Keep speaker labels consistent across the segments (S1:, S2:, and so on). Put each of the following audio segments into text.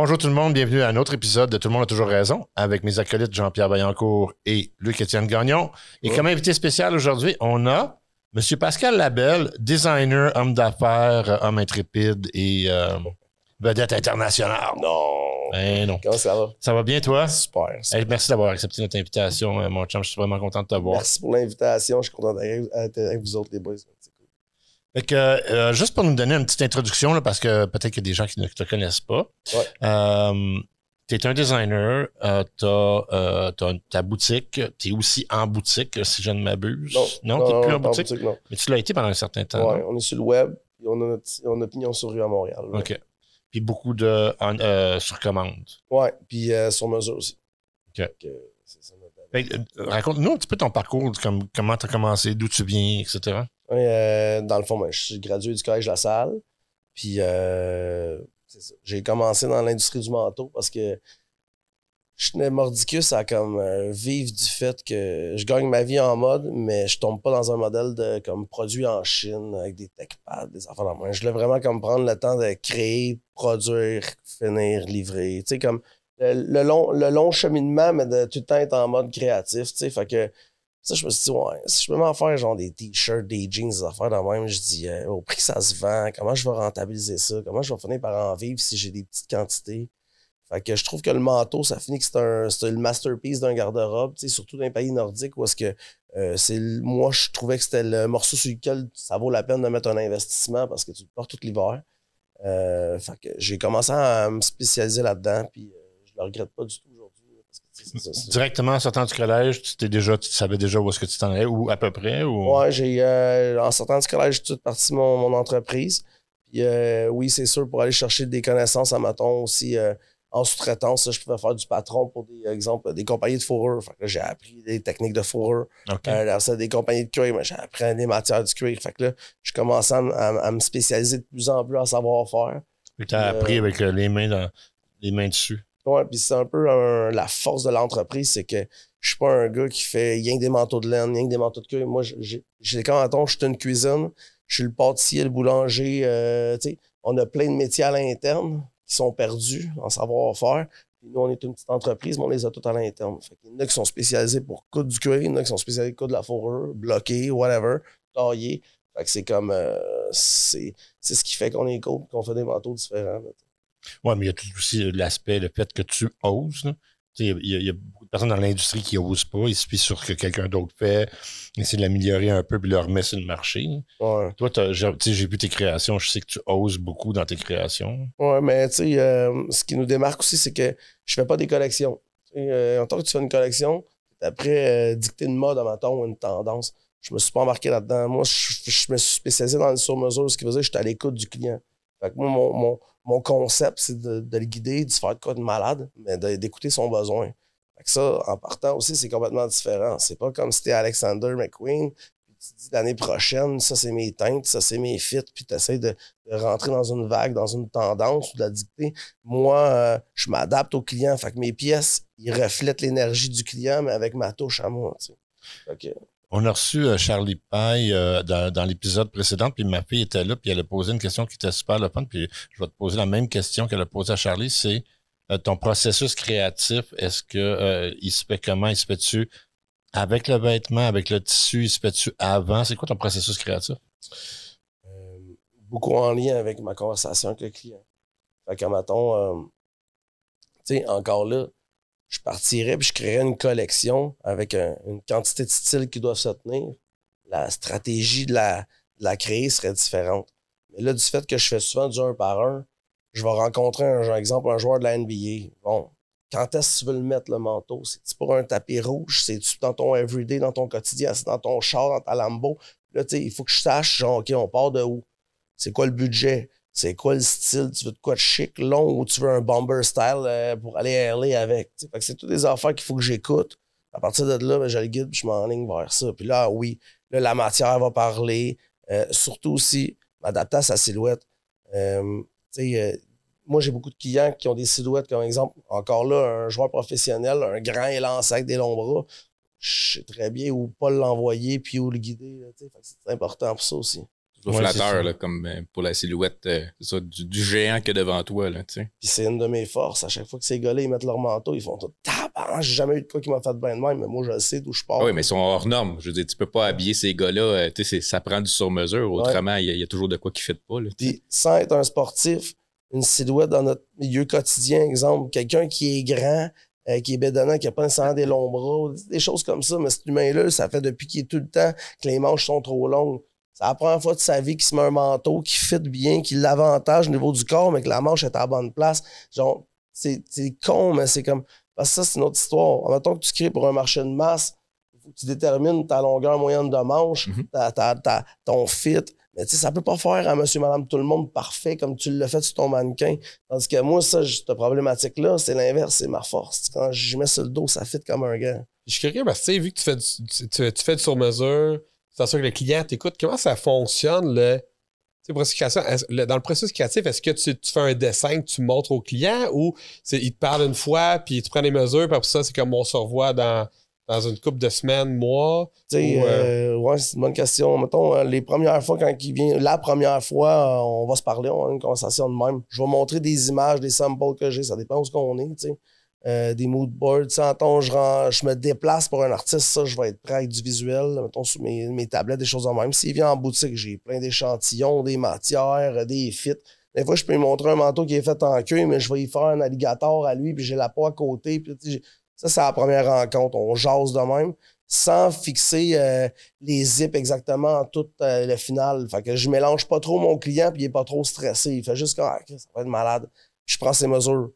S1: Bonjour tout le monde, bienvenue à un autre épisode de Tout le monde a toujours raison avec mes acolytes Jean-Pierre Vaillancourt et Luc-Étienne Gagnon. Et comme invité spécial aujourd'hui, on a M. Pascal Labelle, designer, homme d'affaires, homme intrépide et euh, vedette internationale.
S2: Non.
S1: Ben non.
S2: Comment ça va?
S1: Ça va bien toi?
S2: Super. super.
S1: Hey, merci d'avoir accepté notre invitation, euh, mon chum. Je suis vraiment content de te voir.
S2: Merci pour l'invitation. Je suis content d'être avec vous autres, les boys.
S1: Fait que, euh, juste pour nous donner une petite introduction, là, parce que peut-être qu'il y a des gens qui ne te connaissent pas.
S2: Ouais.
S1: Euh, tu es un designer, euh, tu as, ta boutique, tu es aussi en boutique, si je ne m'abuse.
S2: Non,
S1: tu n'es plus
S2: non,
S1: en boutique?
S2: non.
S1: Mais tu l'as été pendant un certain temps. Non?
S2: on est sur le web et on a notre on a pignon sur rue à Montréal. là.
S1: OK. Puis beaucoup de en- sur commande.
S2: Ouais, puis sur mesure aussi.
S1: OK. Raconte-nous un petit peu ton parcours, comme, comment tu as commencé, d'où tu viens, etc.
S2: Euh, dans le fond, ben, je suis gradué du collège La Salle. Puis, euh. J'ai commencé dans l'industrie du manteau parce que je tenais mordicus à comme euh, vivre du fait que je gagne ma vie en mode, mais je tombe pas dans un modèle de comme produit en Chine avec des techpads, des affaires dans main. Je voulais vraiment comme prendre le temps de créer, produire, finir, livrer. Tu sais, comme le, le long, le long cheminement, mais de tout le temps être en mode créatif. Tu sais, fait que je me suis dit, ouais, si je peux m'en faire genre des t-shirts, des jeans, des affaires dans même, je dis, euh, au prix que ça se vend, comment je vais rentabiliser ça? Comment je vais finir par en vivre si j'ai des petites quantités? Fait que je trouve que le manteau, ça finit que c'est le masterpiece d'un garde-robe, surtout dans les pays nordiques où est-ce que euh, c'est moi, je trouvais que c'était le morceau sur lequel ça vaut la peine de mettre un investissement parce que tu le portes tout l'hiver. Euh, fait que j'ai commencé à me spécialiser là-dedans, puis je le regrette pas du tout
S1: Directement en sortant du collège, tu, t'es déjà, tu savais déjà où est-ce que tu t'en allais, ou à peu près? Ou...
S2: Ouais, j'ai euh, en sortant du collège, j'ai tout parti mon, mon entreprise. Puis euh, oui, c'est sûr, pour aller chercher des connaissances à maton aussi euh, en sous-traitance, je pouvais faire du patron pour des exemples, des compagnies de fourrure. Fait que là, j'ai appris des techniques de fourrure.
S1: OK.
S2: Euh, là, ça, des compagnies de cuir, mais j'ai appris des matières du cuir. Fait que là, je commençais à, à- à me spécialiser de plus en plus en savoir-faire.
S1: tu as appris avec les mains, dans, les mains dessus.
S2: Ouais, puis c'est un peu la force de l'entreprise, c'est que je suis pas un gars qui fait rien que des manteaux de laine, rien que des manteaux de cuir. Moi, j'ai quand mettons, je suis une cuisine, je suis le pâtissier, le boulanger, euh, tu sais, on a plein de métiers à l'interne qui sont perdus en savoir-faire. Nous, on est une petite entreprise, mais on les a tous à l'interne. Qu'il y en a qui sont spécialisés pour coudre du cuir, il y en a qui sont spécialisés pour coudre de la fourrure, bloquer, whatever, tailler. Fait que c'est comme, euh, c'est ce qui fait qu'on est cool, qu'on fait des manteaux différents.
S1: Oui, mais il y a tout aussi euh, l'aspect, le fait que tu oses. Il y, a, il y a beaucoup de personnes dans l'industrie qui n'osent pas. Ils se fient sur ce que quelqu'un d'autre fait, essaient de l'améliorer un peu puis le remettre sur le marché.
S2: Ouais.
S1: Toi, j'ai vu tes créations. Je sais que tu oses beaucoup dans tes créations.
S2: Ouais, mais tu sais, euh, ce qui nous démarque aussi, c'est que je fais pas des collections. Euh, en tant que tu fais une collection, après euh, dicter une mode, mettons, ou une tendance. Je me suis pas embarqué là-dedans. Moi, je, je me suis spécialisé dans le sur-mesure, ce qui veut dire que j'étais à l'écoute du client. Fait que moi, mon, mon, mon concept, c'est de, le guider, de se faire de quoi de malade, mais d'écouter son besoin. Ça, en partant aussi, c'est complètement différent. C'est pas comme si t'es Alexander McQueen, puis tu dis l'année prochaine, ça c'est mes teintes, ça c'est mes fits, puis tu essaies de, de rentrer dans une vague, dans une tendance ou de la dicter. Moi, euh, je m'adapte au client. Fait que mes pièces, ils reflètent l'énergie du client, mais avec ma touche à moi.
S1: On a reçu euh, Charlie Paille euh, dans, l'épisode précédent, puis ma fille était là, puis elle a posé une question qui était super le fun, puis je vais te poser la même question qu'elle a posée à Charlie, c'est euh, ton processus créatif, est-ce que il se fait comment? Il se fait-tu avec le vêtement, avec le tissu, il se fait-tu avant? C'est quoi ton processus créatif?
S2: beaucoup en lien avec ma conversation avec le client. Fait que, mettons, tu sais, encore là, je partirais puis je créerais une collection avec un- une quantité de styles qui doivent se tenir. La stratégie de la, de la créer serait différente. Mais là, du fait que je fais souvent du un par un, je vais rencontrer un exemple, un joueur de la NBA. Bon, quand est-ce que tu veux le mettre, le manteau? C'est-tu pour un tapis rouge? C'est-tu dans ton everyday, dans ton quotidien? C'est dans ton char, dans ta Lambo? Là, tu il faut que je sache, genre, OK, on part de où? C'est quoi le budget? C'est quoi le style? Tu veux de quoi de chic, long, ou tu veux un bomber style euh, pour aller LA avec? c'est toutes des affaires qu'il faut que j'écoute. À partir de là, ben, je le guide puis je m'enligne vers ça. Puis là, oui, la matière va parler. Euh, surtout aussi, m'adapter à sa silhouette. Euh, moi, j'ai beaucoup de clients qui ont des silhouettes, comme exemple, encore là, un joueur professionnel, un grand élancé avec des longs bras. Je sais très bien où pas l'envoyer puis où le guider. c'est important pour ça aussi.
S1: Tu
S3: flatteur, là, comme euh, pour la silhouette euh, du, géant que devant toi. Là,
S2: Puis c'est une de mes forces. À chaque fois que ces gars-là ils mettent leur manteau, ils font tout J'ai jamais eu de quoi qui m'a fait de bien de même, mais moi je sais d'où je pars.
S3: Oui, mais ils sont hors normes. Je veux dire, tu peux pas habiller ces gars-là. Euh, ça prend du sur-mesure. Autrement, il y, a toujours de quoi qui ne fait pas. Là,
S2: Puis sans être un sportif, une silhouette dans notre milieu quotidien, exemple, quelqu'un qui est grand, qui est bédonnant, qui n'a pas nécessairement des longs bras, des choses comme ça. Mais cet humain-là, ça fait depuis qu'il est tout le temps que les manches sont trop longues. C'est la première fois de sa vie qu'il se met un manteau qui fit bien, qui l'avantage au niveau du corps, mais que la manche est à la bonne place. Genre, c'est con, mais c'est comme. Parce que ça, c'est une autre histoire. En que tu crées pour un marché de masse, il faut que tu détermines ta longueur moyenne de manche, mm-hmm. ton fit. Mais tu sais, ça peut pas faire à monsieur, madame, tout le monde parfait comme tu l'as fait sur ton mannequin. Tandis que moi, ça, cette problématique-là, c'est l'inverse, c'est ma force. Quand je mets sur le dos, ça fit comme un gars.
S4: Je suis curieux parce que tu sais, vu que tu fais du, tu, tu fais du sur-mesure, c'est sûr que le client t'écoute. Comment ça fonctionne le, dans le processus créatif, est-ce que tu, fais un dessin que tu montres au client ou il te parle une fois, puis tu prends les mesures, puis après ça, c'est comme on se revoit dans, dans une couple de semaines, mois?
S2: Euh, euh... ouais, c'est une bonne question. Mettons, euh, les premières fois, quand il vient, la première fois, on va se parler, on a une conversation de même. Je vais montrer des images, des samples que j'ai, ça dépend où ce qu'on est, tu. Euh, des mood boards. Mettons, je, je me déplace pour un artiste, ça, je vais être prêt avec du visuel, mettons, sur mes, tablettes, des choses en même. S'il vient en boutique, j'ai plein d'échantillons, des matières, des fits. Des fois, je peux lui montrer un manteau qui est fait en queue, mais je vais y faire un alligator à lui, puis j'ai la peau à côté. Puis, ça, c'est la première rencontre. On jase de même sans fixer euh, les zips exactement en tout euh, le final. Fait que je mélange pas trop mon client, puis il est pas trop stressé. Il fait juste que ah, ça va être malade. je prends ses mesures.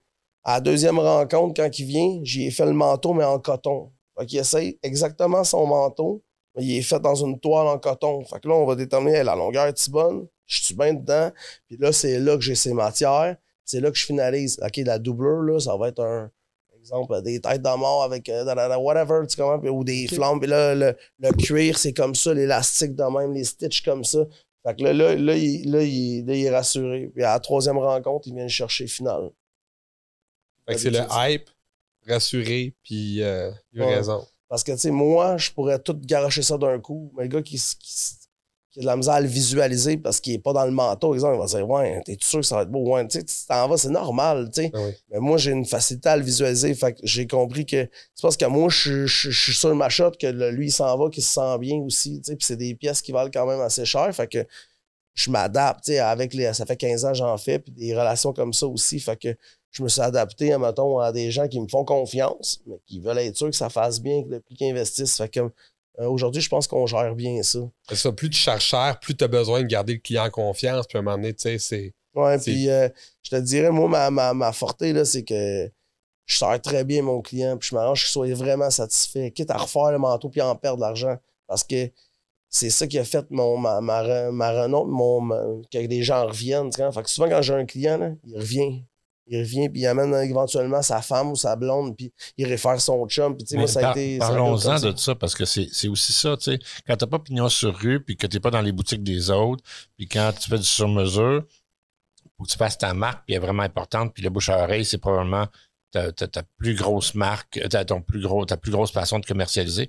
S2: À la deuxième rencontre, quand il vient, j'ai fait le manteau, mais en coton. Fait qu'il essaye exactement son manteau, mais il est fait dans une toile en coton. Fait que là, on va déterminer la longueur est bonne, je suis bien dedans, puis là, c'est là que j'ai ces matières, c'est là que je finalise. OK, la doubleur, là, ça va être un exemple, des têtes de mort avec euh, whatever, tu comprends, ou des flammes. Puis là, le, cuir, c'est comme ça, l'élastique de même, les stitches comme ça. Fait que là, là, là, il, là, il, est rassuré. Puis à la troisième rencontre, il vient le chercher final
S4: c'est le hype, rassuré, puis euh, il a raison.
S2: Parce que, tu sais, moi, je pourrais tout garocher ça d'un coup, mais le gars qui, qui, a de la misère à le visualiser parce qu'il n'est pas dans le manteau, exemple, il va dire Ouais, t'es sûr que ça va être beau? Ouais, tu sais, tu t'en vas, c'est normal, tu sais. Ah mais moi, j'ai une facilité à le visualiser. Fait que j'ai compris que c'est parce que moi, je, suis sur ma shot que lui, il s'en va, qu'il se sent bien aussi, tu sais. Puis c'est des pièces qui valent quand même assez cher. Fait que je m'adapte, tu sais, avec les. Ça fait 15 ans que j'en fais, puis des relations comme ça aussi. Fait que je me suis adapté, mettons, à des gens qui me font confiance, mais qui veulent être sûrs que ça fasse bien, que le prix qu'ils investissent. Fait que euh, aujourd'hui, je pense qu'on gère bien ça.
S4: ça. Plus tu cherches cher, plus tu as besoin de garder le client en confiance. Puis à un moment donné, tu sais, c'est.
S2: Ouais, puis euh, je te dirais, moi, ma, ma, ma forté, là, c'est que je sers très bien mon client, puis je m'arrange qu'il soit vraiment satisfait, quitte à refaire le manteau puis en perdre de l'argent. Parce que c'est ça qui a fait mon, ma, ma, ma renom, mon, que les gens reviennent. Fait que souvent, quand j'ai un client, là, il revient. Il revient puis il amène éventuellement sa femme ou sa blonde puis il réfère son chum puis moi ça a été
S1: parlons-en de ça parce que c'est aussi ça tu sais. Quand t'as pas pignon sur rue puis que t'es pas dans les boutiques des autres puis quand tu fais du sur-mesure que tu fasses ta marque puis elle est vraiment importante puis le bouche à oreille c'est probablement ta, plus grosse marque ta, ton plus gros ta plus grosse façon de commercialiser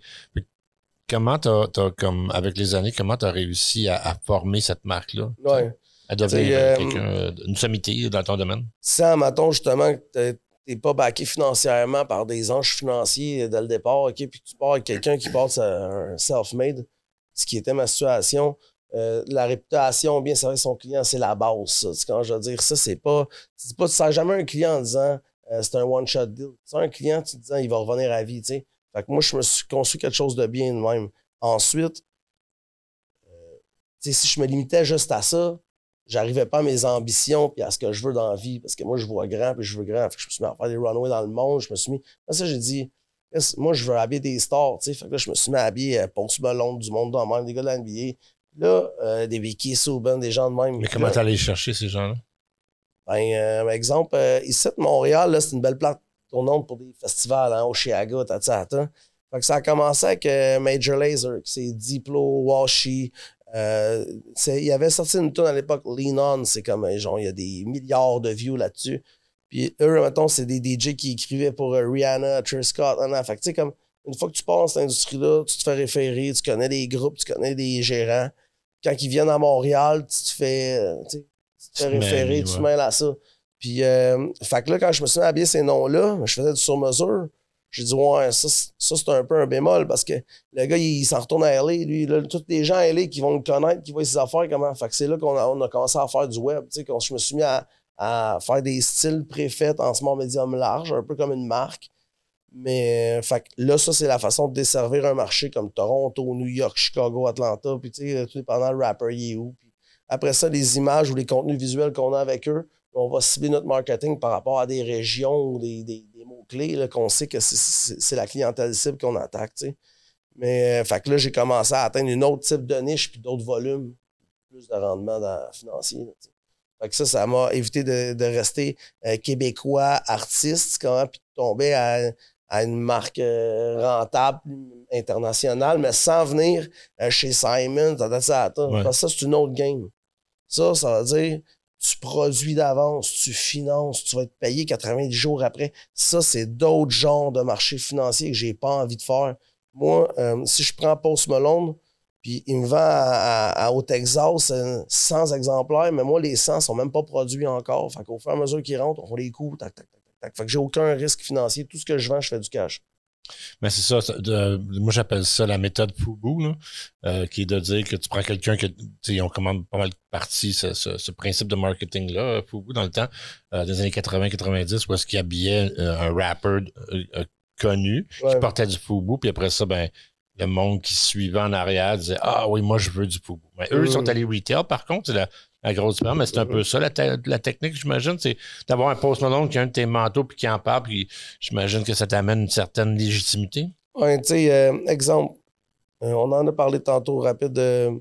S1: comment t'as as, comme avec les années comment t'as réussi à, à, former cette marque là
S2: ouais
S1: à devenir euh, euh, une sommité dans ton domaine?
S2: Ça, mettons justement que tu n'es pas backé financièrement par des anges financiers dès le départ, OK, puis tu pars avec quelqu'un qui passe un self-made, ce qui était ma situation. Euh, la réputation, bien servir son client, c'est la base. Ça. Quand je veux dire? Ça, c'est pas. Tu ne sers jamais un client en disant c'est un one-shot deal. Tu un client, tu dis il va revenir à vie. Fait que moi, je me suis construit quelque chose de bien de même. Ensuite, si je me limitais juste à ça, j'arrivais pas à mes ambitions puis à ce que je veux dans la vie parce que moi je vois grand puis je veux grand. Fait que je me suis mis à faire des runways dans le monde. Je me suis mis ça j'ai dit moi je veux habiller des stars fait que là je me suis mis à habiller euh, Ponce Ballon du monde dans même des gars de l'NBA là euh, des Vicky Souben des gens de même.
S1: Mais comment t'allais chercher ces gens-là?
S2: Ben euh, exemple ici de Montréal là c'est une belle plate tournante pour des festivals hein, au Chiaga tata fait que ça a commencé avec Major Laser, c'est Diplo, Washi, euh, il y avait sorti une tune à l'époque, Lean On, c'est comme, euh, genre, il y a des milliards de views là-dessus. Puis eux, mettons, c'est des DJ qui écrivaient pour euh, Rihanna, Trish Scott, Fait que, tu sais, comme, une fois que tu passes dans cette industrie-là, tu te fais référer, tu connais des groupes, tu connais des gérants. quand ils viennent à Montréal, tu te fais, euh, tu te fais référer, tu te mêles à ça. Puis, euh, fait que là, quand je me suis mis à habiller ces noms-là, je faisais du sur-mesure. J'ai dit, ouais, ça, ça c'est un peu un bémol parce que le gars, il, s'en retourne à LA. Lui, là, tous les gens à LA qui vont le connaître, qui voient ses affaires, comment. Fait que c'est là qu'on a, on a commencé à faire du web. Tu sais, quand je me suis mis à, faire des styles préfaits en small medium large, un peu comme une marque. Mais, fait que là, ça, c'est la façon de desservir un marché comme Toronto, New York, Chicago, Atlanta, puis tu sais, tout dépendant le rapper, il est où. Puis après ça, les images ou les contenus visuels qu'on a avec eux, on va cibler notre marketing par rapport à des régions ou des, des- des mots-clés qu'on sait que c'est- la clientèle cible qu'on attaque. Mais, euh, fait que là, j'ai commencé à atteindre une autre type de niche puis d'autres volumes, plus de rendement dans- financier, là. Fait que ça, ça m'a évité de, de rester euh, québécois, artiste, comment, puis de tomber à, à une marque euh, rentable, internationale, mais sans venir chez Simon.
S1: Ouais.
S2: Parce que ça, c'est une autre game. Ça, ça veut dire tu produis d'avance, tu finances, tu vas être payé 90 jours après. Ça, c'est d'autres genres de marchés financiers que j'ai pas envie de faire. Moi, euh, si je prends Post Malone, puis il me vend à, à- à- au Texas euh, 100 exemplaires, mais moi, les 100 sont même pas produits encore. Fait qu'au fur et à mesure qu'ils rentrent, on les coûte, tac, tac, tac, tac. Fait que j'ai aucun risque financier. Tout ce que je vends, je fais du cash.
S1: Mais c'est ça. ça, de- moi, j'appelle ça la méthode Fubu, là, euh, qui est de dire que tu prends quelqu'un que, quand même pas mal parti ce, ce, ce principe de marketing-là, Fubu, dans le temps, euh, des années 80-90, où est-ce qu'il habillait euh, un rapper euh, euh, connu
S2: Ouais.
S1: qui portait du Fubu, puis après ça, ben, le monde qui suivait en arrière disait Ah oui, moi, je veux du Fubu. Mais eux, ils sont allés retail, par contre, c'est la, la grosse différence, mais c'est un peu ça, la, la technique, j'imagine, c'est d'avoir un post Malone qui a un de tes manteaux puis qui en parle, puis j'imagine que ça t'amène une certaine légitimité.
S2: Ouais, tu sais, euh, exemple, euh, on en a parlé tantôt rapide. euh,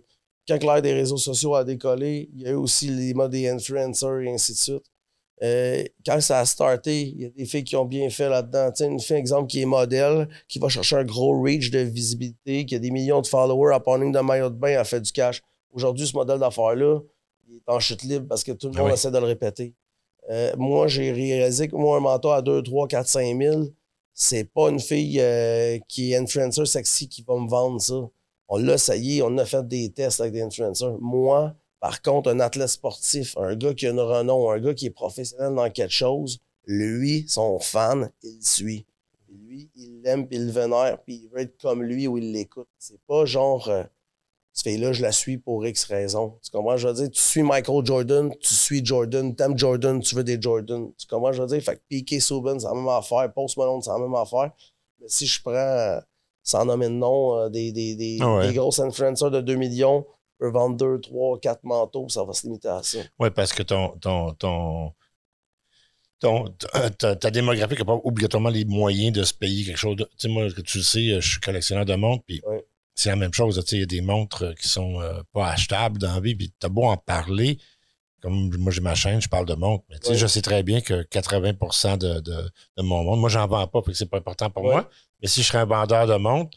S2: quand l'ère des réseaux sociaux a décollé, il y a eu aussi les modes des influencers et ainsi de suite. Quand ça a starté, il y a des filles qui ont bien fait là-dedans. Une fille, exemple, qui est modèle, qui va chercher un gros reach de visibilité, qui a des millions de followers à Pawning de maillot de bain, elle fait du cash. Aujourd'hui, ce modèle d'affaires-là, il est en chute libre parce que tout le
S1: Ah
S2: monde
S1: oui.
S2: essaie de le répéter. Euh, moi, j'ai réalisé que moi, un manteau à 2, 3, 4, 5 000, c'est pas une fille euh, qui est influencer sexy qui va me vendre ça. On l'a essayé, on a fait des tests avec des influencers. Moi, par contre, un athlète sportif, un gars qui a un renom, un gars qui est professionnel dans quelque chose, lui, son fan, il suit. Lui, il l'aime, puis il le vénère, puis il veut être comme lui ou il l'écoute. C'est pas genre, euh, cette fille-là, je la suis pour X raison. Tu comprends? Je veux dire, tu suis Michael Jordan, tu suis Jordan, t'aimes Jordan, tu veux des Jordan. Tu comprends? Je veux dire, fait que Piqué Subban, c'est la même affaire. Post Malone, c'est la même affaire. Mais si je prends, euh, sans nommer de nom, euh, des, des, des,
S1: Ah ouais.
S2: des grosses influenceurs de 2 millions, je peux vendre 2, 3, 4 manteaux, ça va se limiter à ça.
S1: Oui, parce que ton, ton, ton, ton- ta, ta- démographie n'a pas obligatoirement les moyens de se payer quelque chose. Tu sais, moi, que tu le sais, je suis collectionneur de montres, puis
S2: Ouais.
S1: C'est la même chose. Il y a des montres euh, qui sont euh, pas achetables dans la vie, puis tu as beau en parler. Comme moi, j'ai ma chaîne, je parle de montres, mais
S2: Ouais.
S1: je sais très bien que 80 de, de, de mon monde, moi, j'en vends pas, fait que c'est pas important pour
S2: Ouais.
S1: moi. Mais si je serais un vendeur de montres,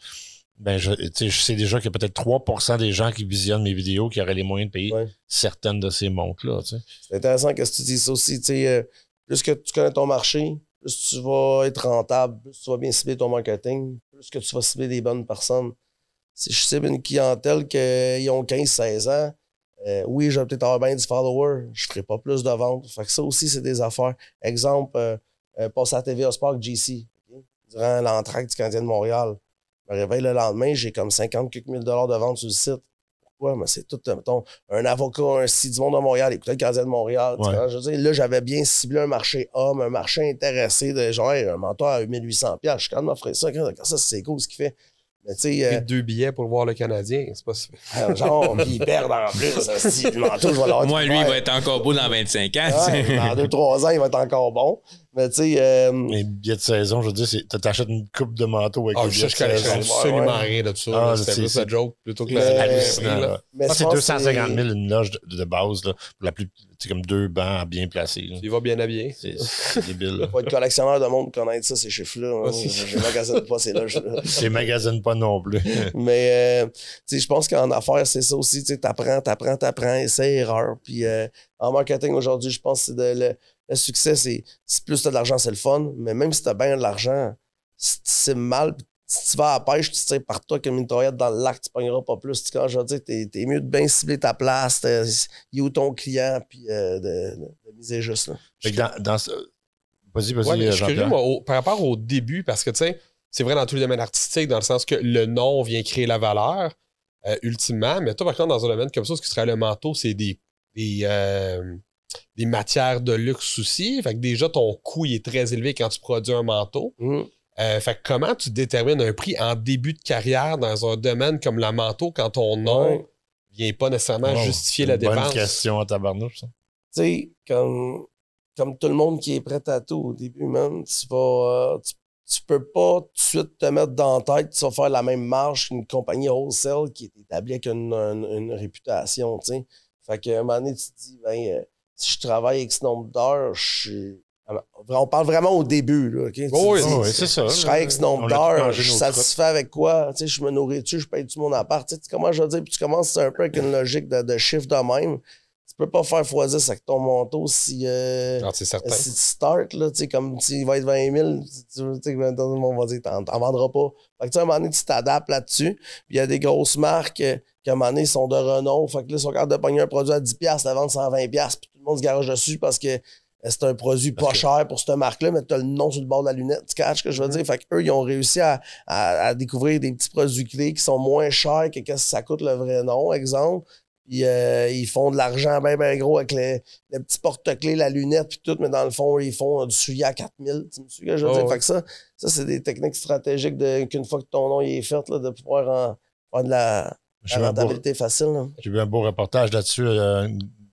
S1: ben, je, je sais déjà qu'il y a peut-être 3% des gens qui visionnent mes vidéos qui auraient les moyens de payer
S2: Ouais.
S1: certaines de ces montres-là.
S2: C'est intéressant que tu dises ça aussi. euh, plus que tu connais ton marché, plus tu vas être rentable, plus tu vas bien cibler ton marketing, plus que tu vas cibler des bonnes personnes. Si je cible une clientèle qui ont 15-16 ans, euh, oui, je vais peut-être avoir bien du follower, je ne ferai pas plus de ventes. Fait que ça aussi, c'est des affaires. Exemple, euh, euh, passe à TVA Sport GC, durant l'entraque du Canadien de Montréal. Je me réveille le lendemain, j'ai comme 50 quelques mille dollars de ventes sur le site. Pourquoi? Mais c'est tout, mettons, un avocat, un site du monde de Montréal, écoutez le Canadien de Montréal. tu
S1: Ouais.
S2: vois, je veux dire, là, j'avais bien ciblé un marché homme, un marché intéressé de genre, hey, un mentor à 1800$. Je suis quand même offrir ça. Ça, c'est cool ce qu'il fait. Mais tu sais, euh,
S4: deux billets pour voir le Canadien. C'est pas si-
S2: euh, genre, puis ils perdent en plus. Si, le manteau, je vais l'avoir.
S3: Moi, lui, il va être encore beau dans 25 ans.
S2: Ouais,
S3: tu sais.
S2: dans 2-3 ans, il va être encore bon. Mais tu sais, euh,
S1: Les billets de saison, je veux dire, c'est- t'achètes une coupe de manteau avec
S4: Ah,
S1: les
S4: ça,
S1: billets
S4: je
S1: de
S4: connais
S1: saison.
S4: absolument
S2: Ouais, ouais.
S4: rien de ça.
S1: Ah,
S4: là. C'était
S1: c'est-
S4: la joke plutôt que
S2: Mais-
S4: la
S1: hallucinant,
S4: là.
S2: mais
S1: Ah,
S2: je
S1: c'est
S2: pense que
S1: 250 000 une loge de, de base, là, pour la plus, c'est comme deux bancs bien placés. là.
S4: Il va bien habillé.
S1: C'est c'est débile. là.
S2: Faut être collectionneur de monde pour connaître ça, ces chiffres-là. hein.
S4: C'est-
S2: J'ai magasine pas ces loges-là.
S1: Les magasines pas non plus.
S2: Mais euh, tu sais, je pense qu'en affaires, c'est ça aussi. Tu sais, t'apprends, t'apprends, t'apprends, essai, erreur. Puis euh, en marketing aujourd'hui, je pense que c'est de- le, le succès, c'est si plus t'as de l'argent, c'est le fun. Mais même si t'as bien de l'argent, si tu sais mal, si tu vas à la pêche, tu tires par toi comme une toillette dans le lac, tu pogneras pas plus. Tu, quand je veux dire, t'es, t'es mieux de bien cibler ta place, il est où ton client, puis euh, de, de- de miser juste. Là.
S1: Fait que dans, dans ce- Vas-y, vas-y,
S4: Ouais, mais je suis
S1: Jean-Pierre.
S4: curieux, moi, au- par rapport au début, parce que, tu sais, c'est vrai dans tous les domaines artistiques, dans le sens que le nom vient créer la valeur, euh, ultimement. Mais toi, par contre, dans un domaine comme ça, ce qui serait le manteau, c'est des, des, euh, des matières de luxe aussi. Fait que déjà, ton coût il est très élevé quand tu produis un manteau.
S2: Hum.
S4: Euh, fait que comment tu détermines un prix en début de carrière dans un domaine comme la manteau quand ton nom
S2: Ouais.
S4: vient pas nécessairement justifier
S1: c'est
S4: la
S1: une bonne
S4: dépense?
S1: question à tabarnouche, ça.
S2: tu sais, comme, comme tout le monde qui est prêt à tout au début, man, tu vas. euh, tu, tu peux pas tout de suite te mettre dans la tête que tu vas faire la même marge qu'une compagnie wholesale qui est établie avec une, une- une réputation, tu sais. Fait qu'à un moment donné, tu te dis, ben, euh, si je travaille X nombre d'heures, je suis. On parle vraiment au début, là,
S4: Oh oui,
S1: Oh, oui, c'est ça.
S2: je travaille X
S1: On
S2: nombre
S1: tout
S2: d'heures, je suis satisfait avec quoi? Tu sais, je me nourris-tu, je paye-tu mon appart? Tu sais, comment je veux dire? Puis tu commences un peu avec une logique de, de chiffre de même. Tu peux pas faire x10 avec ton manteau si, euh,
S4: Non, c'est certain.
S2: si tu starts, là, tu sais, comme s'il va être 20 000, si tu veux, tu sais, tout monde va dire, t'en, t'en vendras pas. Fait que, tu sais, à un moment donné, tu t'adaptes là-dessus. Puis il y a des grosses marques euh, qui, à un moment donné, sont de renom. Fait que là, ils sont capables de pogner un produit à 10$, la vendre 120$, puis tout le monde se garage dessus parce que euh, c'est un produit pas cher pour cette marque-là, mais tu as le nom sur le bord de la lunette. Tu catches ce que je veux dire? Fait qu'eux, ils ont réussi à, à, à découvrir des petits produits clés qui sont moins chers que qu'est-ce que ça coûte le vrai nom, exemple. Puis euh, ils font de l'argent bien, bien gros avec les, les petits porte-clés, la lunette, puis tout, mais dans le fond, ils font du suivi à 4000. Tu me suis ce que je veux
S4: Oh,
S2: dire?
S4: ouais.
S2: Fait que ça, ça c'est des techniques stratégiques de- qu'une fois que ton nom est fait, là, de pouvoir en, faire de la,
S1: J'ai
S2: la
S1: vu un beau-
S2: rentabilité facile. là.
S1: j'ai vu un beau reportage là-dessus. euh,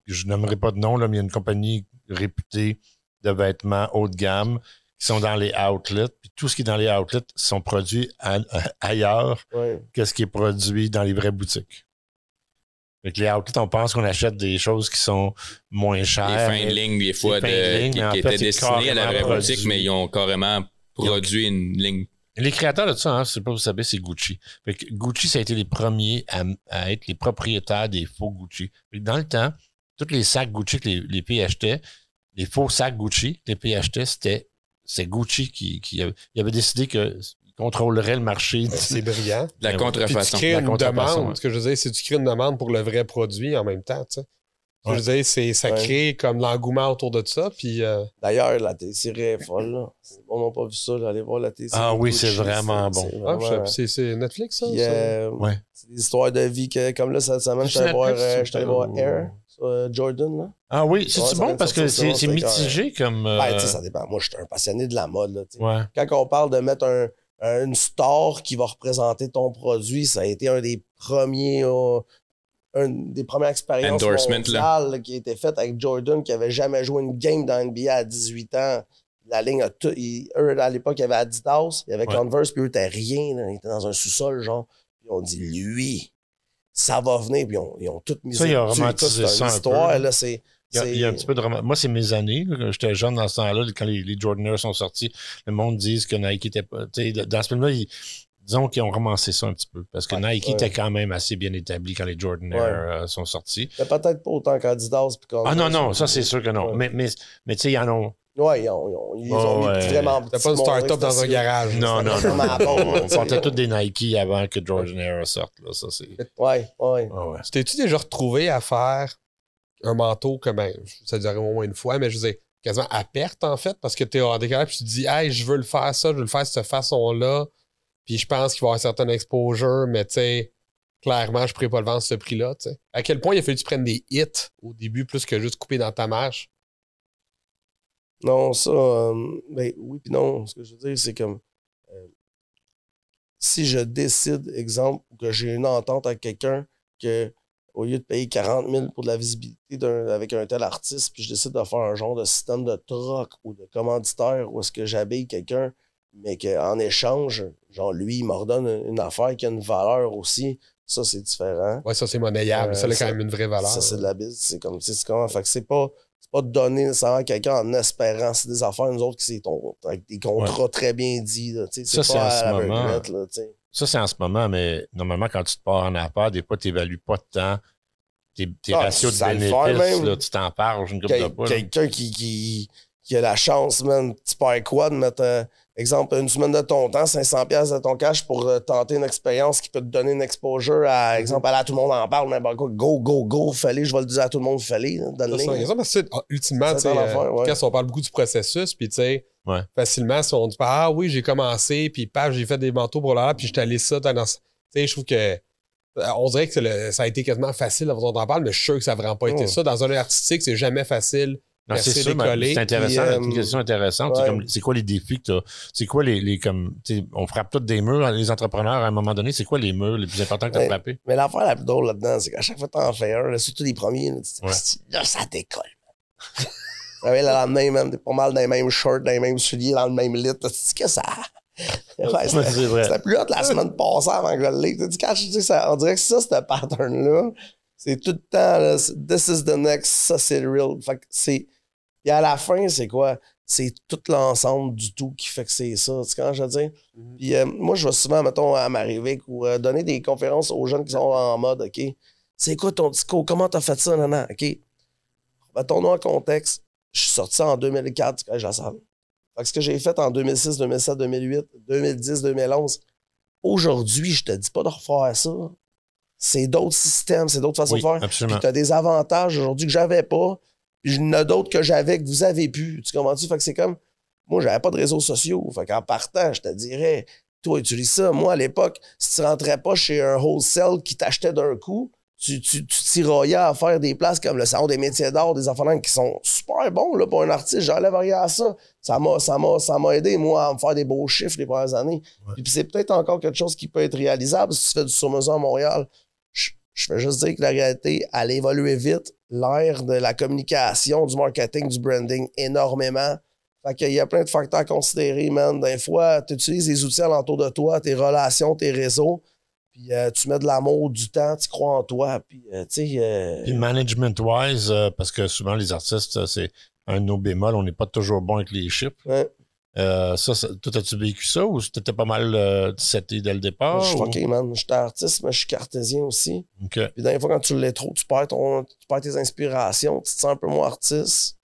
S1: je nommerai pas de nom, là, mais il y a une compagnie réputée de vêtements haut de gamme qui sont dans les outlets. Puis tout ce qui est dans les outlets sont produits à- ailleurs
S2: Ouais.
S1: que ce qui est produit dans les vraies boutiques. Fait que les outlets, on pense qu'on achète des choses qui sont moins chères.
S3: fins de ligne, des fois,
S1: fins
S3: de-
S1: de ligne,
S3: qui, étaient destinées à la vraie boutique, mais ils ont carrément produit une ligne.
S1: Les créateurs de ça, hein, je sais pas vous savez, c'est Gucci. Fait que Gucci, ça a été les premiers à, à être les propriétaires des faux Gucci. Fait que dans le temps, tous les sacs Gucci que les, les pays achetaient, les faux sacs Gucci que les pays achetaient, c'était c'est Gucci qui, qui avait, il avait décidé qu'il contrôlerait le marché.
S4: C'est brillant.
S3: De la
S1: oui.
S4: Puis tu
S3: contrefaçon.
S4: crées
S1: La
S4: une
S1: contrefaçon,
S4: demande.
S1: ouais.
S4: Ce que je veux dire, c'est que tu crées une demande pour le vrai produit en même temps, tu sais. Ce que
S1: Ouais.
S4: Je veux dire, c'est, ça
S2: Ouais.
S4: crée comme l'engouement autour de ça, puis... euh,
S2: D'ailleurs, la télésérie est folle. Là. On n'a pas vu ça. là. Allez voir la télésérie.
S1: Ah oui, c'est vraiment bon.
S2: c'est
S4: ah,
S2: vraiment-
S4: c'est, Netflix, ça?
S2: Euh,
S1: Ouais.
S2: C'est des histoires de vie que, comme là, cette semaine, je suis allé voir, euh, voir Air sur euh, Jordan. Là.
S1: Ah oui, c'est bon? parce que c'est mitigé comme. euh,
S2: Ben, tu sais, ça dépend. Moi, je suis un passionné de la mode. Là,
S1: ouais.
S2: Quand on parle de mettre un, un- une star qui va représenter ton produit, ça a été un des premiers. euh, une des premières expériences mondiales là, qui a été faite avec Jordan qui avait jamais joué une game dans NBA à 18 ans. La ligne a tout. ils- eux, à l'époque, il y avait Adidas, il y avait
S1: Ouais.
S2: Converse, puis eux, t'as rien. là. Ils étaient dans un sous-sol, genre. Puis on dit, lui, ça va venir, puis ils ont, ils ont tout mis
S1: Ça, il a
S2: dessus.
S1: romantisé ça
S2: une
S1: un peu.
S2: là, c'est.
S1: Il y, a,
S2: c'est-
S1: il y a un petit peu de roman- Moi, c'est mes années. J'étais jeune dans ce temps-là, quand les, les Jordaners sont sortis, le monde dit que Nike était pas. tu sais, Dans ce film-là, ils- disons qu'ils ont romancé ça un petit peu. Parce que
S2: Ouais,
S1: Nike
S2: ouais.
S1: était quand même assez bien établi quand les Jordaners
S2: Ouais.
S1: euh, sont sortis.
S2: Mais peut-être pas autant qu'Adidas. puis
S1: Ah non, non, ça c'est sûr que non.
S2: Ouais.
S1: Mais, mais, mais tu sais, ils en ont.
S2: Ouais, ils ont, ils ont, ils
S1: Oh,
S2: ont mis
S1: ouais.
S2: vraiment.
S4: T'as pas une start-up dans un garage.
S1: Non, non, non. non, On portait tous des Nike avant que Jordaner sorte. Là, ça, c'est.
S2: Ouais, ouais.
S1: Ouais.
S4: Tu T'es-tu déjà retrouvé à faire un manteau comme, ben, ça dirait au moins une fois, mais je veux dire, quasiment à perte, en fait, parce que t'es hors décalage, puis tu te dis, hey, je veux le faire ça, je veux le faire de cette façon-là, puis je pense qu'il va y avoir certain exposure, mais tu sais, clairement, je pourrais pas le vendre à ce prix-là. À quel point il a fallu que tu prennes des hits au début, plus que juste couper dans ta marche?
S2: Non, ça, euh, ben oui puis non. Ce que je veux dire, c'est comme euh, si je décide, exemple, que j'ai une entente avec quelqu'un que au lieu de payer 40 000 pour de la visibilité avec un tel artiste, puis je décide de faire un genre de système de troc ou de commanditaire où est-ce que j'habille quelqu'un, mais qu'en échange, genre lui, il m'ordonne une affaire qui a une valeur aussi, ça c'est différent.
S4: Ouais, ça, c'est monnayable.
S2: Euh,
S4: ça, a quand même une vraie valeur.
S2: Ça, c'est de la bise. C'est comme, tu sais, c'est comment. Fait que c'est pas, c'est pas de donner nécessairement à quelqu'un en espérant. C'est des affaires, nous autres, qui c'est ton, avec des contrats très bien dits, là, tu sais.
S1: Ça,
S2: C'est pas
S1: en ce
S2: à la
S1: moment.
S2: là, tu sais.
S1: Ça, c'est en ce moment, mais normalement, quand tu te pars en affaires, des fois, tu n'évalues pas de temps. Tes, tes
S2: Ah,
S1: ratios de bénéfices,
S2: même.
S1: là, tu t'en parles une couple
S2: Quel-
S1: de pas. là.
S2: Quelqu'un qui, qui, qui a la chance, man, tu perds quoi de mettre, euh, exemple, une semaine de ton temps, 500 pièces de ton cash pour euh, tenter une expérience qui peut te donner une exposure à, exemple, à là, tout le monde en parle, mais ben, quoi, go, go, go, fallait, je vais le dire à tout le monde, fallait,
S4: Ça,
S2: donne-le.
S4: c'est exemple, parce que, ah, ultimement,
S2: C'est
S4: tu euh,
S2: ouais.
S4: quand on parle beaucoup du processus, puis tu sais,
S1: Ouais.
S4: facilement, si on dit Ah oui, j'ai commencé, puis paf, j'ai fait des manteaux pour l'heure, puis j'étais allé ça dans. Tu sais, je trouve que. euh, On dirait que le- ça a été quasiment facile avant qu'on en parle, mais je suis sûr que ça n'a vraiment pas été
S2: Oh.
S4: ça. Dans un œil artistique, c'est jamais facile.
S1: C'est
S4: d'écoller,
S1: c'est intéressant, c'est une
S2: euh,
S1: question intéressante. C'est
S2: ouais.
S1: quoi les défis que tu C'est quoi les, les comme tu on frappe tous des murs, les entrepreneurs à un moment donné, c'est quoi les murs les plus importants que tu as
S2: Ouais.
S1: frappés?
S2: Mais l'affaire la plus drôle là-dedans, c'est qu'à chaque fois que t'en fais un, là, surtout les premiers, là, tu
S1: Ouais.
S2: Là, ça décolle. Tu réveilles le lendemain, man, t'es pas mal dans les mêmes shorts, dans les mêmes souliers, dans le même lit. Tu que ça? Ouais,
S1: Ouais,
S2: c'était- plus hot la semaine passée avant que je. Tu te dis, quand je dis ça, on dirait que ça, ce pattern-là, c'est tout le temps, là, this is the next, ça, c'est le real. Fait que c'est. Et à la fin, c'est quoi? C'est tout l'ensemble du tout qui fait que c'est ça. Tu sais quand je veux dire? Puis euh, moi, je vais souvent, mettons, à Marivic ou euh, donner des conférences aux jeunes qui sont en mode, OK, c'est quoi ton discours? Comment t'as fait ça? Non, non, OK. Mettons-nous en contexte. Je suis sorti en 2004 du collège La Salle. Fait que ce que j'ai fait en 2006, 2007, 2008, 2010, 2011, aujourd'hui, je te dis pas de refaire ça. C'est d'autres systèmes, c'est d'autres façons
S1: Oui,
S2: de faire.
S1: absolument.
S2: Puis tu as des avantages aujourd'hui que j'avais pas. Puis il y en a d'autres que j'avais que vous avez pu. Tu comprends-tu? Fait que c'est comme. Moi, j'avais pas de réseaux sociaux. Fait qu'en partant, je te dirais, toi, utilise ça. Moi, à l'époque, si tu rentrais pas chez un wholesale qui t'achetait d'un coup, tu, tu, tu tiraillais à faire des places comme le salon des métiers d'art, des affaires qui sont super bons là, pour un artiste. J'enlève rien à ça. Ça m'a, ça m'a, ça m'a aidé, moi, à me faire des beaux chiffres les premières années. Puis c'est peut-être encore quelque chose qui peut être réalisable si tu fais du sur-mesure à Montréal. Je, fais juste dire que la réalité, elle a évolué vite. L'ère de la communication, du marketing, du branding, énormément. Fait qu'il y a plein de facteurs à considérer, man. Des fois, tu utilises les outils alentour de toi, tes relations, tes réseaux, puis euh, tu mets de l'amour, du temps, tu crois en toi, puis euh, tu sais... euh,
S1: Puis management-wise, parce que souvent les artistes, c'est un no bémol, on n'est pas toujours bon avec les chiffres.
S2: Ouais.
S1: Euh, ça, ça- toi, as-tu vécu ça ou t'étais pas mal euh, seté dès le départ?
S2: je suis
S1: ou-
S2: fucké, man. Je suis artiste, mais je suis cartésien aussi.
S1: OK.
S2: Puis des fois, quand tu l'es trop, tu perds, ton, tu perds tes inspirations, tu te sens un peu moins artiste.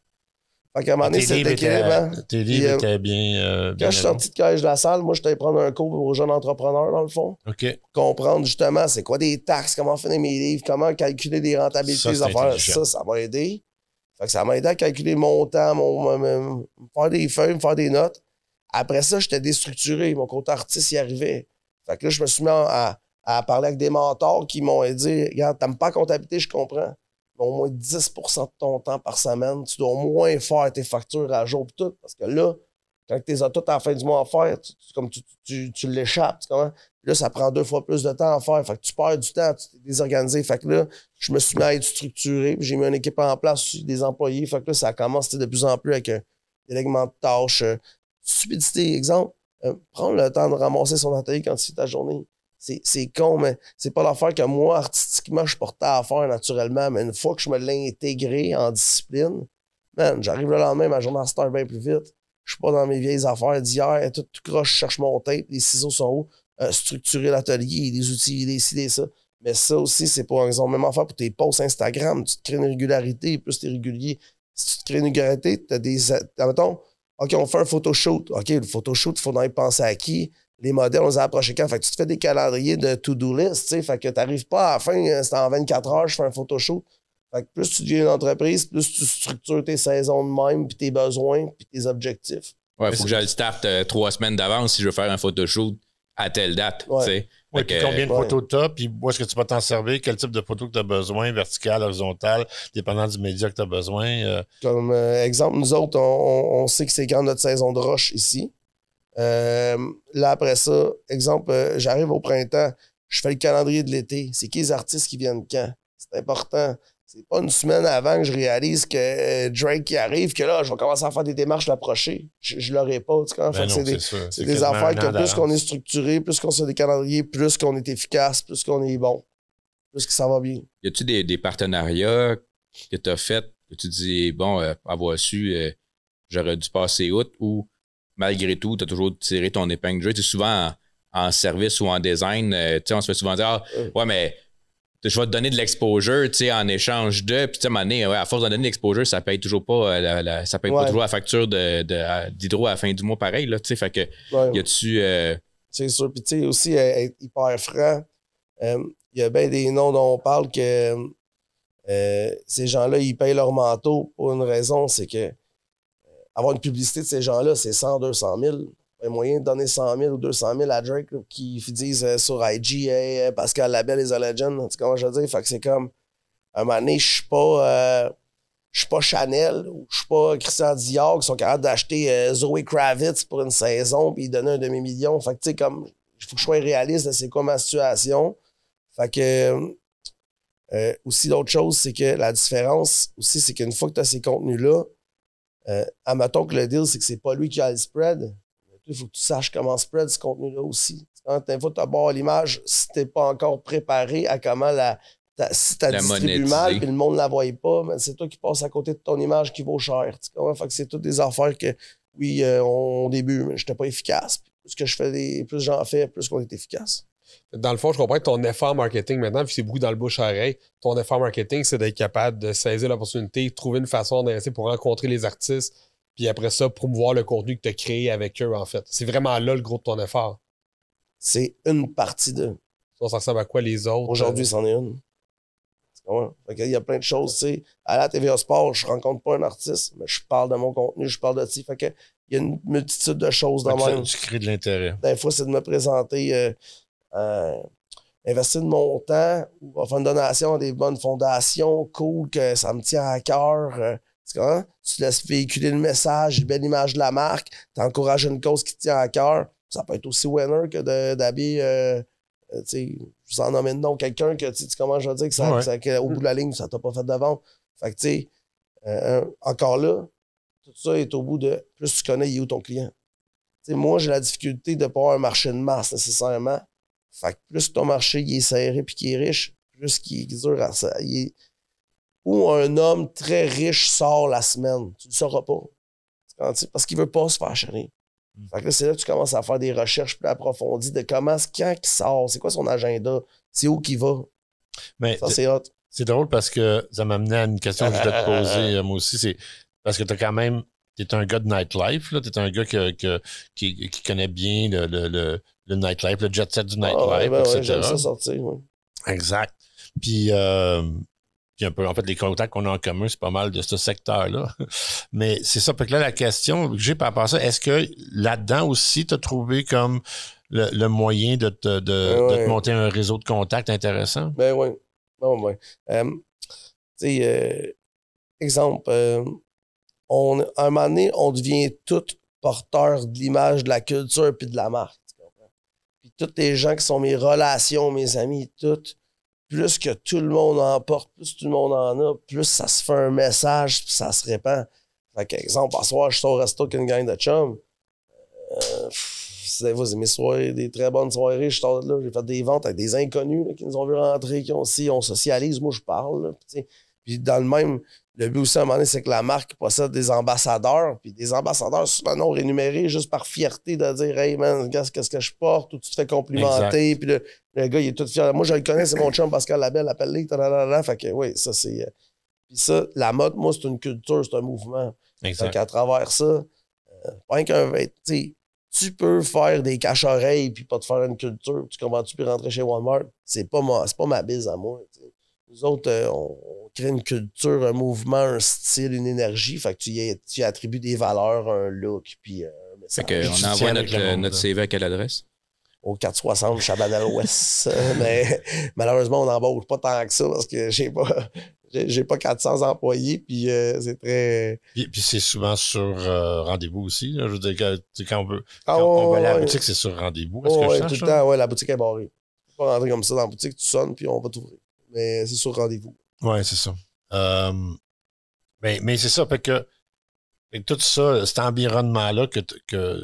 S2: Fait qu'à un moment donné,
S1: Tes
S2: c'est
S1: étaient,
S2: hein.
S1: tes livres
S2: euh,
S1: étaient bien. euh, bien
S2: Quand je suis sorti de collège de la salle, moi, j'étais allé prendre un cours aux jeunes entrepreneurs, dans le fond.
S1: OK.
S2: comprendre justement c'est quoi des taxes, comment finir mes livres, comment calculer des rentabilités,
S1: Ça,
S2: des affaires. Ça, ça m'a aidé. Fait que ça m'a aidé à calculer mon temps, mon, me- faire des feuilles, me faire des notes. Après ça, j'étais déstructuré. Mon côté artiste y arrivait. Fait que là, je me suis mis à, à parler avec des mentors qui m'ont dit Regarde, t'aimes pas comptabilité, je comprends. Mais au moins 10% de ton temps par semaine, tu dois au moins faire tes factures à jour tout. Parce que là, quand tu les as toutes à la fin du mois à faire, tu, tu- tu, tu, tu l'échappes, comprends? Là, ça prend deux fois plus de temps à faire. Fait que tu perds du temps, tu t'es désorganisé. Fait que là, je me suis mis à être structuré. J'ai mis une équipe en place, des employés. Fait que là, ça commence tu de plus en plus avec un délèguement de tâches. euh, stupidité, exemple, euh, prendre le temps de ramasser son atelier quand c'est ta journée. C'est con, mais c'est pas l'affaire que moi, artistiquement, je portais à faire naturellement. Mais une fois que je me l'ai intégré en discipline, man, j'arrive le lendemain, ma journée se bien plus vite. Je suis pas dans mes vieilles affaires d'hier, tout, tout croche, je cherche mon tape, les ciseaux sont où, euh, structurer l'atelier, les outils, les ci, les ça. Mais ça aussi, c'est pas exemple, même affaire pour tes posts Instagram. Tu te crées une régularité, plus t'es régulier. Si tu te crées une régularité, t'as des. t'as, Mettons, OK, on fait un photoshoot. OK, le photoshoot, il faut y penser à qui? Les modèles, on les a approchés quand? Fait que tu te fais des calendriers de to-do list, tu sais. Fait que t'arrives pas à la fin, euh, c'est en 24 heures, je fais un photoshoot. Fait que plus tu deviens une entreprise, plus tu structures tes saisons de même, puis tes besoins, puis tes objectifs.
S3: Ouais, faut que je le starte euh, trois semaines d'avance si je veux faire un photoshoot à telle date.
S2: Ouais.
S1: puis
S3: que,
S1: combien de
S2: ouais.
S1: photos tu as, puis où est-ce que tu vas t'en servir, quel type de photo que tu as besoin, verticale, horizontale, dépendant du média que tu as besoin. euh,
S2: Comme euh, exemple, nous autres, on, on- on sait que c'est quand notre saison de roche ici. Euh, là, après ça, exemple, euh, j'arrive au printemps, je fais le calendrier de l'été. C'est qui les artistes qui viennent quand? C'est important. C'est pas une semaine avant que je réalise que euh, Drake qui arrive, que là, je vais commencer à faire des démarches l'approcher. Je, je l'aurais pas, tu
S1: ben
S2: c'est des, des affaires que plus qu'on est structuré, plus qu'on se des calendriers, plus qu'on est efficace, plus qu'on est bon, plus que ça va bien.
S3: Y a-tu des, des partenariats que tu as fait que tu dis, bon, euh, avoir su, euh, j'aurais dû passer outre ou malgré tout, tu as toujours tiré ton épingle de jeu? Tu souvent en, en service ou en design, euh, tu sais, on se fait souvent dire, ah,
S2: ouais,
S3: mais je vais te donner de l'exposure, tu sais, en échange de. Puis, tu sais, à ouais, à force de donner de l'exposure, ça paye toujours pas, euh, la, la- ça paye pas toujours la facture de- d'hydro à la fin du mois, pareil, là, tu sais. Fait que,
S2: Ouais.
S3: y a-tu. euh,
S2: C'est sûr. Puis, tu sais, aussi, euh, être hyper franc, euh, il y a bien des noms dont on parle que ces gens-là, ils payent leur manteau pour une raison, c'est que avoir une publicité de ces gens-là, c'est 100, 200 000. Moyen de donner 100 000 ou 200 000 à Drake qui disent euh, sur IG, hey, euh, Pascal Labelle is a legend. Tu sais comment je veux dire? Fait que c'est comme, à un moment donné, je suis pas. euh, je suis pas Chanel ou je suis pas Christian Dior qui sont capables d'acheter euh, Zoe Kravitz pour une saison puis donner un demi-million. Fait que, tu sais, comme, il faut que je sois réaliste c'est quoi ma situation. Fait que, aussi, l'autre chose, c'est que la différence aussi, c'est qu'une fois que tu as ces contenus-là, euh, admettons que le deal, c'est que c'est pas lui qui a le spread. Il faut que tu saches comment spread ce contenu-là aussi. Quand tu fois, tu as l'image, si tu pas encore préparé à comment la. ta- si tu
S3: monétiser.
S2: mal et le monde ne la voit pas, mais c'est toi qui passes à côté de ton image qui vaut cher. Fait que c'est toutes des affaires que, oui, euh, on- au début, mais j'étais pas efficace. Plus que je fais des, plus j'en fais, plus qu'on est efficace.
S4: Dans le fond, je comprends que ton effort marketing maintenant, puis c'est beaucoup dans le bouche à oreille, ton effort marketing, c'est d'être capable de saisir l'opportunité, trouver une façon d'investir pour rencontrer les artistes, puis après ça, promouvoir le contenu que tu as créé avec eux, en fait. C'est vraiment là le gros de ton effort.
S2: C'est une partie de.
S4: Ça, ça ressemble à quoi les autres?
S2: Aujourd'hui, c'en est une. Que Il y a plein de choses. tu sais. À la TVA Sport, je rencontre pas un artiste, mais je parle de mon contenu, je parle de. Fait que il y a une multitude de choses dans
S1: ça, tu crées de l'intérêt.
S2: Des fois, c'est de me présenter, euh, euh, investir de mon temps ou faire une donation à des bonnes fondations, cool, que ça me tient à cœur. Tu comprends? Tu laisses véhiculer le message, une belle image de la marque, tu encourages une cause qui te tient à cœur. Ça peut être aussi winner que d'habiller, euh, euh, tu sais, je vous en nomme nom, quelqu'un que tu comment je veux dire, que ça,
S1: Ouais.
S2: que ça- que au bout de la ligne, ça t'a pas fait de vente. Fait que, tu sais, euh, encore là, tout ça est au bout de plus tu connais, il est où ton client. Moi, j'ai la difficulté de pas avoir un marché de masse nécessairement. Fait que plus ton marché il est serré puis qu'il est riche, plus qu'il est dur à ça. il est- Un homme très riche sort la semaine. Tu ne le sauras pas. Parce qu'il veut pas se faire chérir. Là, c'est là que tu commences à faire des recherches plus approfondies de comment, quand il sort, c'est quoi son agenda, c'est où qu'il va.
S1: Mais
S2: Ça, c'est hot.
S1: c'est drôle parce que ça m'amenait à une question que je voulais te poser, euh, moi aussi. C'est parce que tu quand même. Tu es un gars de nightlife, tu es un gars que- que- qui, qui connaît bien le, le, le, le nightlife, le jet set du nightlife,
S2: Ah ouais, ben
S1: etc.
S2: j'aime ça sortir. ouais.
S1: Exact. Puis, euh, puis un peu, en fait, les contacts qu'on a en commun, c'est pas mal de ce secteur-là. Mais c'est ça. Fait que là, la question que j'ai par rapport à ça, est-ce que là-dedans aussi, tu as trouvé comme le, le moyen de te, de,
S2: Ouais.
S1: te monter un réseau de contacts intéressant?
S2: Ben oui. Non, ben. Euh, tu sais, euh, exemple, euh, on, à un moment donné, on devient tous porteurs de l'image, de la culture puis de la marque. tu comprends? Puis tous les gens qui sont mes relations, mes amis, tout, plus que tout le monde en porte, plus tout le monde en a, plus ça se fait un message puis ça se répand. Fait qu'exemple, à soir, je suis au resto avec une gang de chums. Euh, c'est mes soirées, des très bonnes soirées. Je sors de là, j'ai fait des ventes avec des inconnus là, qui nous ont vu rentrer, qui ont aussi, on socialise, moi je parle. là. Puis dans le même, le but aussi à un moment donné, c'est que la marque possède des ambassadeurs, puis des ambassadeurs souvent non rémunérés juste par fierté de dire Hey man, regarde qu'est-ce que je porte, ou tu te fais complimenter, puis le, le gars il est tout fier. Moi je le connais, c'est mon chum Pascal Labelle, appelle-le, fait que oui, ça c'est. euh, Puis ça, la mode, moi, c'est une culture, c'est un mouvement. Fait
S1: Exact.
S2: qu'à travers ça, euh, pas qu'un vêt- tu sais, tu peux faire des cache-oreilles puis pas te faire une culture. Tu comprends-tu puis rentrer chez Walmart? C'est pas ma, pas ma bise à moi. Nous autres, euh, on, on crée une culture, un mouvement, un style, une énergie. Fait que tu y, tu y attribues des valeurs, un look, puis euh,
S3: Fait que on envoie notre, euh, notre. CV à quelle adresse?
S2: Au 460 Chabanel-Ouest. Euh, mais malheureusement, on n'embauche pas tant que ça parce que j'ai pas, j'ai, pas 400 employés, puis euh, c'est très...
S1: Puis, puis c'est souvent sur euh, rendez-vous aussi. là. Je veux dire, quand on veut,
S2: Ah,
S1: quand on va à la
S2: ouais,
S1: boutique, c'est sur rendez-vous.
S2: Oh, ouais, tout le temps, ouais, la boutique est barrée. Tu peux pas rentrer comme ça dans la boutique, tu sonnes, puis on va t'ouvrir. Mais c'est sur rendez-vous.
S1: Oui, c'est ça. Euh, mais mais c'est ça, fait que, fait que tout ça, cet environnement-là que, que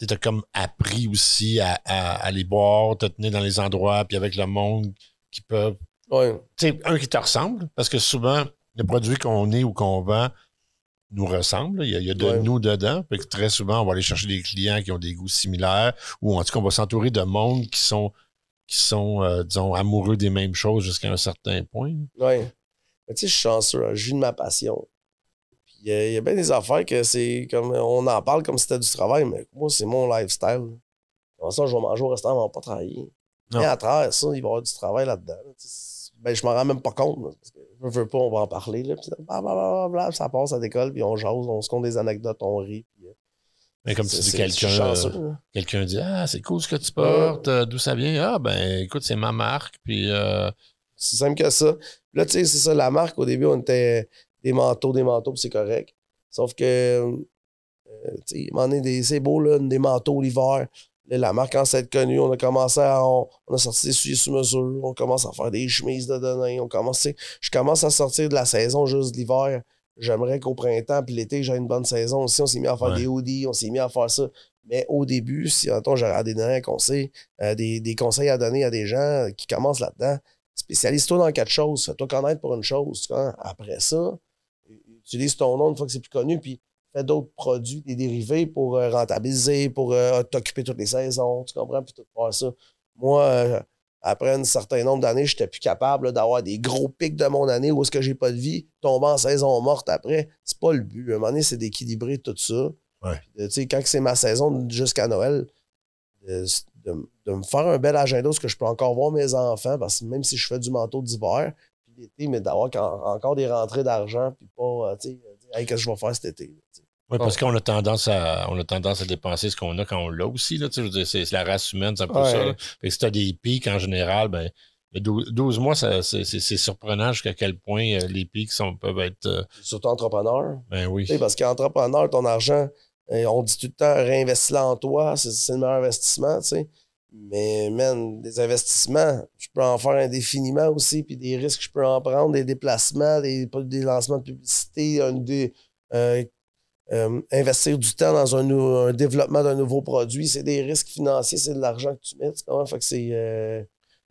S1: tu as comme appris aussi à, à, à aller boire, te tenir dans les endroits, puis avec le monde qui peuvent.
S2: Ouais.
S1: Tu sais, un qui te ressemble, parce que souvent, le produit qu'on est ou qu'on vend nous ressemble. Il y a, il y a de
S2: Ouais.
S1: nous dedans. Fait que très souvent, on va aller chercher des clients qui ont des goûts similaires, ou en tout cas, on va s'entourer de monde qui sont qui sont, euh, disons, amoureux des mêmes choses jusqu'à un certain point.
S2: Mais tu sais, je suis chanceux, hein, je vis de ma passion. Puis il y, a- il y a bien des affaires que c'est comme. On en parle comme si c'était du travail, mais moi, c'est mon lifestyle. Comme ça, je vais manger au restaurant, va pas travailler. Mais à travers ça, il va y avoir du travail là-dedans. là. Ben, je m'en rends même pas compte. là, parce que je veux pas, on va en parler. Là, puis ça, blablabla, ça passe à l'école, puis on jase, on se compte des anecdotes, on rit. Puis, euh,
S1: Mais comme tu dis, quelqu'un euh, dit Ah, c'est cool ce que tu portes, euh, d'où ça vient? Ah, ben écoute, c'est ma marque. Puis euh,
S2: C'est simple que ça. Puis Là, tu sais, c'est ça, la marque, au début, on était des manteaux, des manteaux, puis c'est correct. Sauf que, euh, tu sais, à c'est beau, là, des manteaux l'hiver. La marque, quand ça a été connue, on a commencé à. On, on a sorti des souliers sur mesure, on commence à faire des chemises de données, on commence, je commence à sortir de la saison juste de l'hiver. J'aimerais qu'au printemps puis l'été, j'ai une bonne saison aussi. On s'est mis à faire
S1: Ouais.
S2: des hoodies, on s'est mis à faire ça. Mais au début, si attends, j'aurais des, à conseils, euh, des, des conseils à donner à des gens qui commencent là-dedans, spécialise-toi dans quelque chose, fais-toi connaître pour une chose. Après ça, utilise ton nom une fois que c'est plus connu, puis fais d'autres produits, des dérivés pour euh, rentabiliser, pour euh, t'occuper toutes les saisons, tu comprends, puis tout faire ça. Moi, euh, après un certain nombre d'années, j'étais plus capable d'avoir des gros pics de mon année où est-ce que j'ai pas de vie, tomber en saison morte après. C'est pas le but. À un moment donné, c'est d'équilibrer tout ça.
S1: Ouais.
S2: Puis, quand c'est ma saison jusqu'à Noël, de, de- de me faire un bel agenda où est-ce que je peux encore voir mes enfants, parce que même si je fais du manteau d'hiver, puis l'été, mais d'avoir encore des rentrées d'argent, puis pas, euh, tu sais, dire, hey, qu'est-ce que je vais faire cet été?
S1: Oui, parce qu'on a tendance à on a tendance à dépenser ce qu'on a quand on l'a aussi. Là, c'est la race humaine, c'est un peu
S2: Ouais.
S1: ça. là. Fait que si tu as des pics en général, ben, le dou- 12, mois, ça- c'est surprenant jusqu'à quel point euh, les pics sont, peuvent être. euh,
S2: Surtout entrepreneur.
S1: ben oui.
S2: Tu sais, parce qu'entrepreneur, ton argent, euh, on dit tout le temps, réinvestis-le en toi, c'est c'est le meilleur investissement, tu sais. Mais, man, des investissements, je peux en faire indéfiniment aussi, puis des risques, je peux en prendre, des déplacements, des, des lancements de publicité, un, des, euh, euh, investir du temps dans un, un développement d'un nouveau produit, c'est des risques financiers, c'est de l'argent que tu mets, tu? Fait que c'est... euh,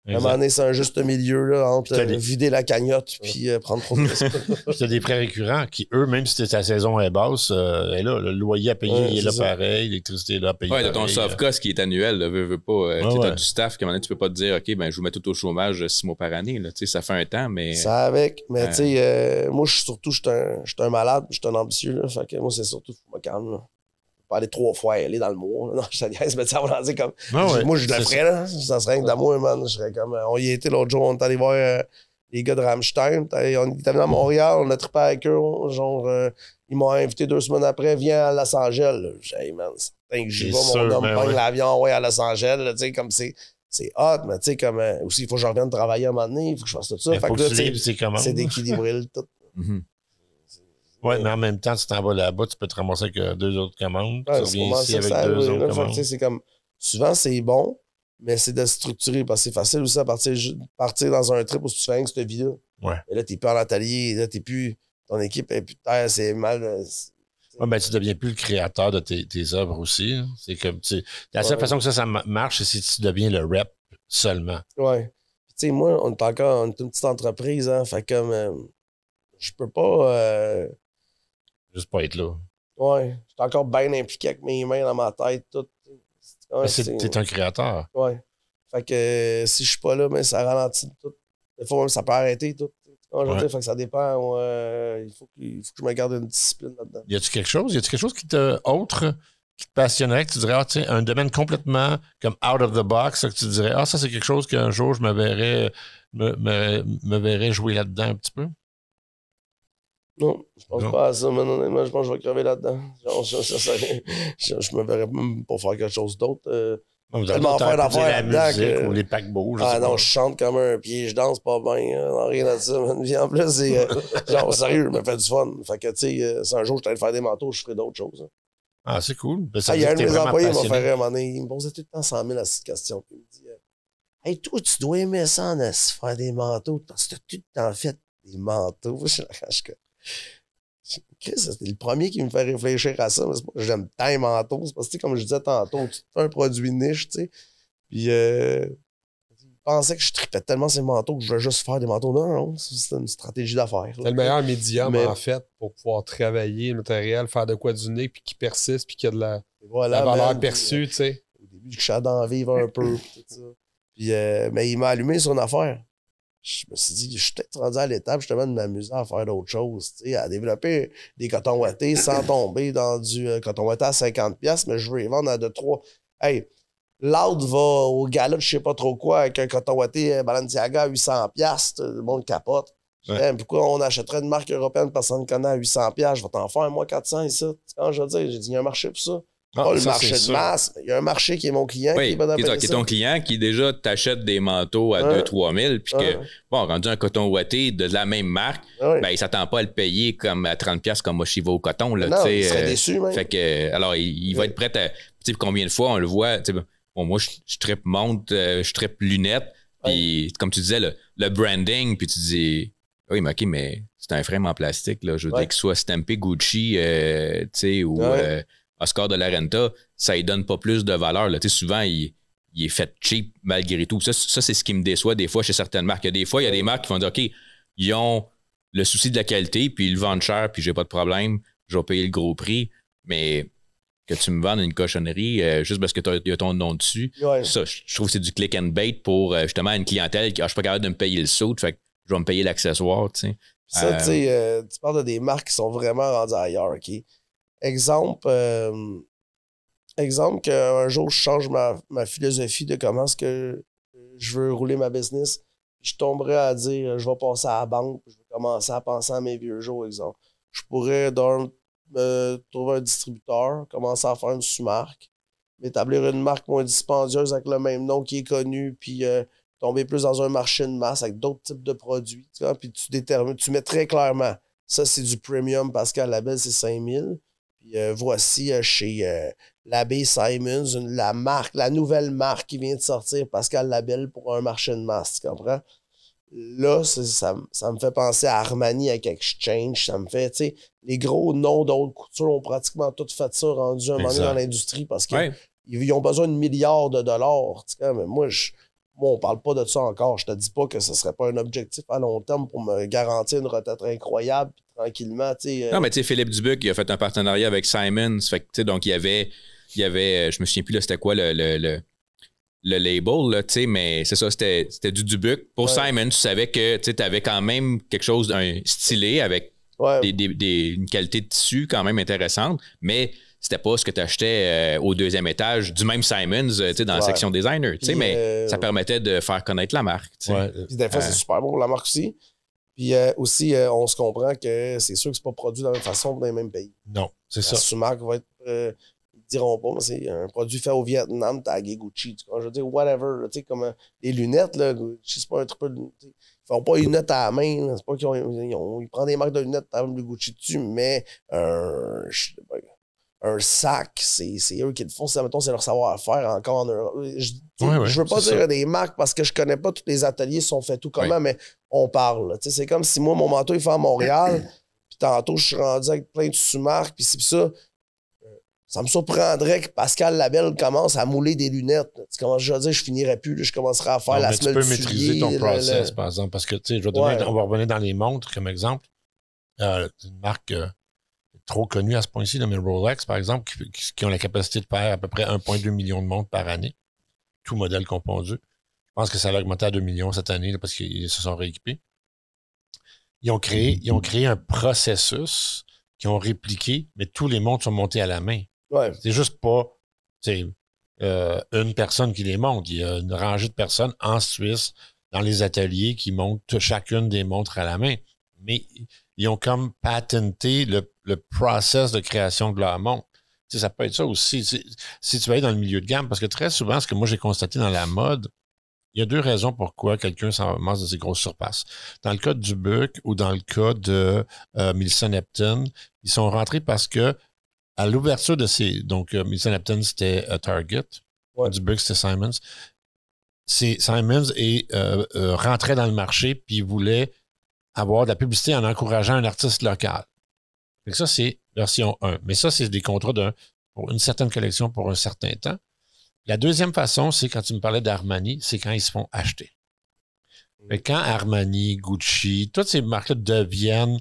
S2: à un moment donné, c'est un juste milieu là, entre euh,
S1: des-
S2: vider la cagnotte puis euh, prendre trop de risques.
S1: Puis t'as des prêts récurrents qui, eux, même si ta saison est basse, euh, est là. Le loyer à payer
S2: Ouais,
S1: il est là
S2: ça.
S1: pareil, l'électricité est là à payer.
S3: Ouais, t'as ton
S1: pareil,
S3: soft cost qui est annuel, là, veux, veux pas. euh, tu t'as
S1: ouais.
S3: du staff, qu'à un moment donné, tu peux pas te dire, OK, ben, je vous mets tout au chômage six mois par année, là. Tu sais, ça fait un temps, mais.
S2: Ça avec. Mais
S3: Ouais.
S2: tu sais, euh, moi, je suis surtout, je suis un, je suis un malade, je suis un ambitieux. Là, fait que moi, c'est surtout, faut me calme. Là. Pas aller trois fois aller dans le mois. là. Non, je te niaise, mais tu sais, on va dire comme.
S1: Ah ouais,
S2: moi, je le ferais, là. Ça serait rien que d'amour, man. Je serais comme. euh, On y était l'autre jour, on est allé voir euh, les gars de Rammstein. On est allé à Montréal, on a trippé avec eux. Genre, euh, ils m'ont invité deux semaines après, viens à Los Angeles. J'ai dit, hey, man, c'est que j'y vais, mon homme
S1: ben ouais.
S2: l'avion, ouais, à Los Angeles. là, Tu sais, comme c'est. C'est hot, mais tu sais, comme. euh, aussi, il faut que je revienne travailler à un moment donné, il faut que je fasse tout ça.
S1: Mais
S2: Fait
S1: faut
S2: que là, c'est d'équilibrer le tout.
S3: Mhm.
S1: Ouais, mais en même temps, tu t'en vas là-bas, tu peux te ramasser avec euh, deux autres commandes.
S2: Ouais,
S1: tu
S2: c'est
S1: reviens
S2: vraiment
S1: ici
S2: ça,
S1: avec deux autres commandes.
S2: c'est comme souvent c'est bon, mais c'est de structurer parce que c'est facile aussi à partir, partir dans un trip où tu fais rien que cette vie-là.
S1: Ouais.
S2: Et là, t'es plus en atelier, là, t'es plus. Ton équipe est plus terre, c'est mal. euh, c'est-
S1: Ouais, ben, tu deviens plus le créateur de tes, tes œuvres aussi. hein. C'est comme, tu la seule
S2: Ouais.
S1: façon que ça, ça ma- marche, c'est si tu deviens le rep seulement.
S2: Puis, Tu sais, moi, on est encore on est une petite entreprise, hein. Fait comme. euh, je peux pas. euh,
S1: Juste pas être là.
S2: ouais. Je suis encore bien impliqué avec mes mains dans ma tête, tout. Ouais,
S1: Mais c'est-
S2: c'est-
S1: T'es un créateur.
S2: Ouais. Fait que euh, si je suis pas là, mais ça ralentit tout. Des fois, même, ça peut arrêter tout.
S1: Ouais.
S2: Fait que ça dépend. il, faut que, il faut que je me garde une discipline là-dedans.
S1: Y a-tu quelque chose? Y a-tu quelque chose qui te, autre, qui te passionnerait, que tu dirais, ah, sais, un domaine complètement comme out of the box, que tu dirais, ah, ça, c'est quelque chose qu'un jour, je me verrais, me, me, me verrais jouer là-dedans un petit peu?
S2: Non, je pense
S1: Non.
S2: pas à ça, mais honnêtement, je pense que je vais crever là-dedans. Ça- je, je me verrais même pas faire quelque chose d'autre. euh.
S1: Vous
S2: Tellement faire d'affaires là-dedans que-
S1: ou les paquebots, je
S2: Ah non,
S1: pas.
S2: je chante comme un pied, je danse pas bien, non, rien à dire. man. Puis en plus, c'est. euh, genre, sérieux, je me fais du fun. Fait que, tu sais, euh, si un jour je t'allais faire des manteaux, je ferais d'autres choses. hein.
S1: Ah, c'est cool. Ben, ça
S2: Ah, il y a un de mes employés qui m'a fait rire. Il me posait tout le temps 100 000 à cette question. Puis il me dit euh, Hey, toi, tu dois aimer ça, en faire des manteaux, parce que t'as tout le temps fait des manteaux. Je suis je c'était le premier qui me fait réfléchir à ça. J'aime tant les manteaux. C'est parce que, comme je disais tantôt, tu fais un produit niche, tu sais. Puis, euh, il pensait que je tripais tellement ces manteaux que je voulais juste faire des manteaux. Non, non, c'est une stratégie d'affaires.
S4: C'est le meilleur médium,
S2: Mais-
S4: en fait, pour pouvoir travailler le matériel, faire de quoi d'unique, puis qui persiste, puis qui a de la,
S2: Voilà,
S4: la valeur
S2: man.
S4: perçue, tu sais.
S2: Au début, je suis dans vivre un peu. puis tout ça. Puis, euh, mais il m'a allumé son affaire. Je me suis dit, je suis peut-être rendu à l'étape justement de m'amuser à faire d'autres choses, tu sais, à développer des cotons ouatés sans tomber dans du euh, coton ouaté à 50$, mais je veux les vendre à de 3. Hey, l'autre va au gala de je sais pas trop quoi avec un coton ouaté euh, Balenciaga à 800$, le monde capote.
S1: Ouais.
S2: Hey, pourquoi on achèterait une marque européenne, personne ne connaît à 800$, je vais t'en faire, moi, 400 ici. Quand je veux dire, j'ai dit, il y a un marché pour ça.
S1: Ah,
S2: pas le
S1: ça,
S2: marché de masse, il y a un marché qui est mon client qui est bon
S3: qui est ton-
S2: payer
S3: qui est
S2: ça.
S3: ton client qui déjà t'achète des manteaux à
S2: Ouais.
S3: 2-3 000, puis que, bon, rendu un coton ouaté de la même marque,
S2: Ouais.
S3: ben, il s'attend pas à le payer comme à 30$ comme vais au coton, là,
S2: non, il serait
S3: euh,
S2: déçu, même.
S3: Fait que, alors, il, il va être prêt à. Tu sais, combien de fois on le voit, bon, moi, je, je trippe montre, euh, je trippe lunettes, puis comme tu disais, le, le branding, puis tu dis, oui, mais OK, mais c'est un frame en plastique, là. Je veux
S2: Ouais.
S3: dire qu'il soit stampé Gucci, euh, tu sais, ou
S2: Ouais.
S3: Oscar de la Renta, ça ne donne pas plus de valeur, là. Souvent, il, il est fait cheap malgré tout. Ça, ça c'est ce qui me déçoit des fois chez certaines marques. Il y a des fois, il y a des marques qui vont dire, OK, ils ont le souci de la qualité, puis ils le vendent cher, puis j'ai pas de problème, je vais payer le gros prix, mais que tu me vendes une cochonnerie euh, juste parce que tu as ton nom dessus,
S2: Ouais.
S3: ça, je trouve que c'est du click and bait pour euh, justement une clientèle qui, ah, je suis pas capable de me payer le saut, fait que je vais me payer l'accessoire.
S2: Ça,
S3: Euh,
S2: tu sais, euh, tu parles de des marques qui sont vraiment rendues ailleurs, OK? Exemple, euh, qu'un jour, je change ma, philosophie de comment est-ce que je veux rouler ma business. Je tomberais à dire, je vais passer à la banque, je vais commencer à penser à mes vieux jours, exemple. Je pourrais dans, me trouver un distributeur, commencer à faire une sous-marque, m'établir une marque moins dispendieuse avec le même nom qui est connu, puis euh, tomber plus dans un marché de masse avec d'autres types de produits. Puis tu détermines, tu mets très clairement, ça c'est du premium Pascal Labelle, c'est 5000. Puis euh, voici euh, chez euh, l'abbé Simons, une- la marque, la nouvelle marque qui vient de sortir, Pascal Labelle, pour un marché de masse, tu comprends? Là, ça, ça me fait penser à Armani avec Exchange. Ça me fait, tu sais, les gros noms d'autres coutures ont pratiquement tout fait ça, rendu un moment donné dans l'industrie parce qu'ils
S3: Ouais.
S2: ont besoin de milliards de dollars. tu sais, Mais moi, je, moi, on parle pas de ça encore. Je te dis pas que ce serait pas un objectif à long terme pour me garantir une retraite incroyable, tranquillement, tu sais. euh,
S3: Non, mais tu sais, Philippe Dubuc, il a fait un partenariat avec Simons. Fait que, tu sais, donc, il y avait, il y avait, euh, je me souviens plus, là, c'était quoi le, le, le, le label, là, tu sais, mais c'est ça, c'était, c'était du Dubuc. Pour
S2: Ouais.
S3: Simon, tu savais que, tu avais quand même quelque chose d'un stylé avec
S2: ouais,
S3: des, des- des- une qualité de tissu quand même intéressante, mais c'était pas ce que tu achetais au deuxième étage du même Simons, euh, tu sais, dans la section designer, tu sais,
S2: Puis,
S3: mais
S2: euh,
S3: ça permettait de faire connaître la marque.
S2: Puis des fois,
S3: Euh,
S2: c'est super bon pour la marque aussi. Puis euh, aussi, euh, on se comprend que c'est sûr que c'est pas produit de la même façon dans les mêmes pays.
S1: Non, c'est ça.
S2: sous-marque va être. euh, ils diront pas, mais c'est un produit fait au Vietnam, tagué Gucci. Tu vois, je veux dire, whatever. Tu sais, comme euh, les lunettes, là, Gucci, c'est pas un sais, Ils font pas une lunettes à la main. C'est pas qu'ils ont, ils, ont- ils prennent des marques de lunettes, t'as du Gucci dessus, mais un. je sais pas, un sac, c'est eux qui le font. C'est, mettons, c'est leur savoir-faire encore en Europe. Je,
S1: Ouais, ouais,
S2: veux pas dire
S1: ça.
S2: des marques parce que je connais pas tous les ateliers sont faits tout comment, mais on parle. C'est comme si moi, mon manteau est fait à Montréal, puis tantôt, je suis rendu avec plein de sous-marques, puis c'est ça. euh, Ça me surprendrait que Pascal Labelle commence à mouler des lunettes. Tu commences, je veux dire, je finirais plus, là, je commencerai à faire
S1: Non,
S2: la
S1: mais tu peux maîtriser
S2: soulier,
S1: ton
S2: le-
S1: process,
S2: le-
S1: par exemple. Parce que, tu sais, je vais donner,
S2: Ouais.
S1: on va revenir dans les montres comme exemple. Euh, une marque euh, trop connue à ce point-ci, mais Rolex, par exemple, qui, ont la capacité de faire à peu près 1,2 million de montres par année, tout modèle confondu. Je pense que ça va augmenter à 2 millions cette année là, parce qu'ils se sont rééquipés. Ils ont créé, ils ont créé un processus qu'ils ont répliqué, mais tous les montres sont montés à la main.
S2: Ouais.
S1: C'est juste pas euh, une personne qui les monte. Il y a une rangée de personnes en Suisse, dans les ateliers, qui montent chacune des montres à la main. Mais ils ont comme patenté le, le process de création de leur montre. Tu sais, ça peut être ça aussi. Si, si tu vas aller dans le milieu de gamme, parce que très souvent, ce que moi j'ai constaté dans la mode, il y a deux raisons pourquoi quelqu'un s'en ramasse de ces grosses surpasses. Dans le cas du Buck ou dans le cas de euh, Milson Epton, ils sont rentrés parce que à l'ouverture de ces. Donc, euh, Milson Epton, c'était euh, Target.
S2: Ouais.
S1: Du Buck, c'était Simons. C'est Simons et rentrait dans le marché puis voulait avoir de la publicité en encourageant un artiste local. Ça, c'est version 1. Mais ça, c'est des contrats d'un- pour une certaine collection pour un certain temps. La deuxième façon, c'est quand tu me parlais d'Armani, c'est quand ils se font acheter. Que quand Armani, Gucci, toutes ces marques-là deviennent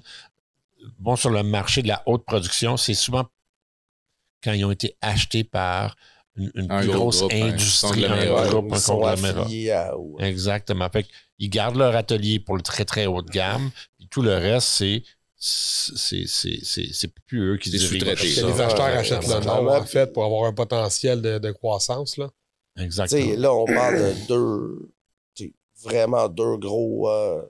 S1: vont sur le marché de la haute production, c'est souvent quand ils ont été achetés par une, une
S3: Un
S1: plus
S3: gros
S1: grosse
S3: groupe,
S1: industrie, un, groupe, un conglomérat.
S2: au-
S1: Exactement. Fait ils gardent leur atelier pour le très, très haut de gamme. Puis tout le reste, c'est c'est c'est- c'est- c'est plus eux qui dirigent ça.
S4: les acheteurs
S2: Ouais,
S4: achètent le nom, en fait, pour avoir un potentiel de, de croissance. Là.
S2: Tu sais,
S1: Exactement.
S2: là, on parle de deux, tu sais, vraiment deux gros. euh,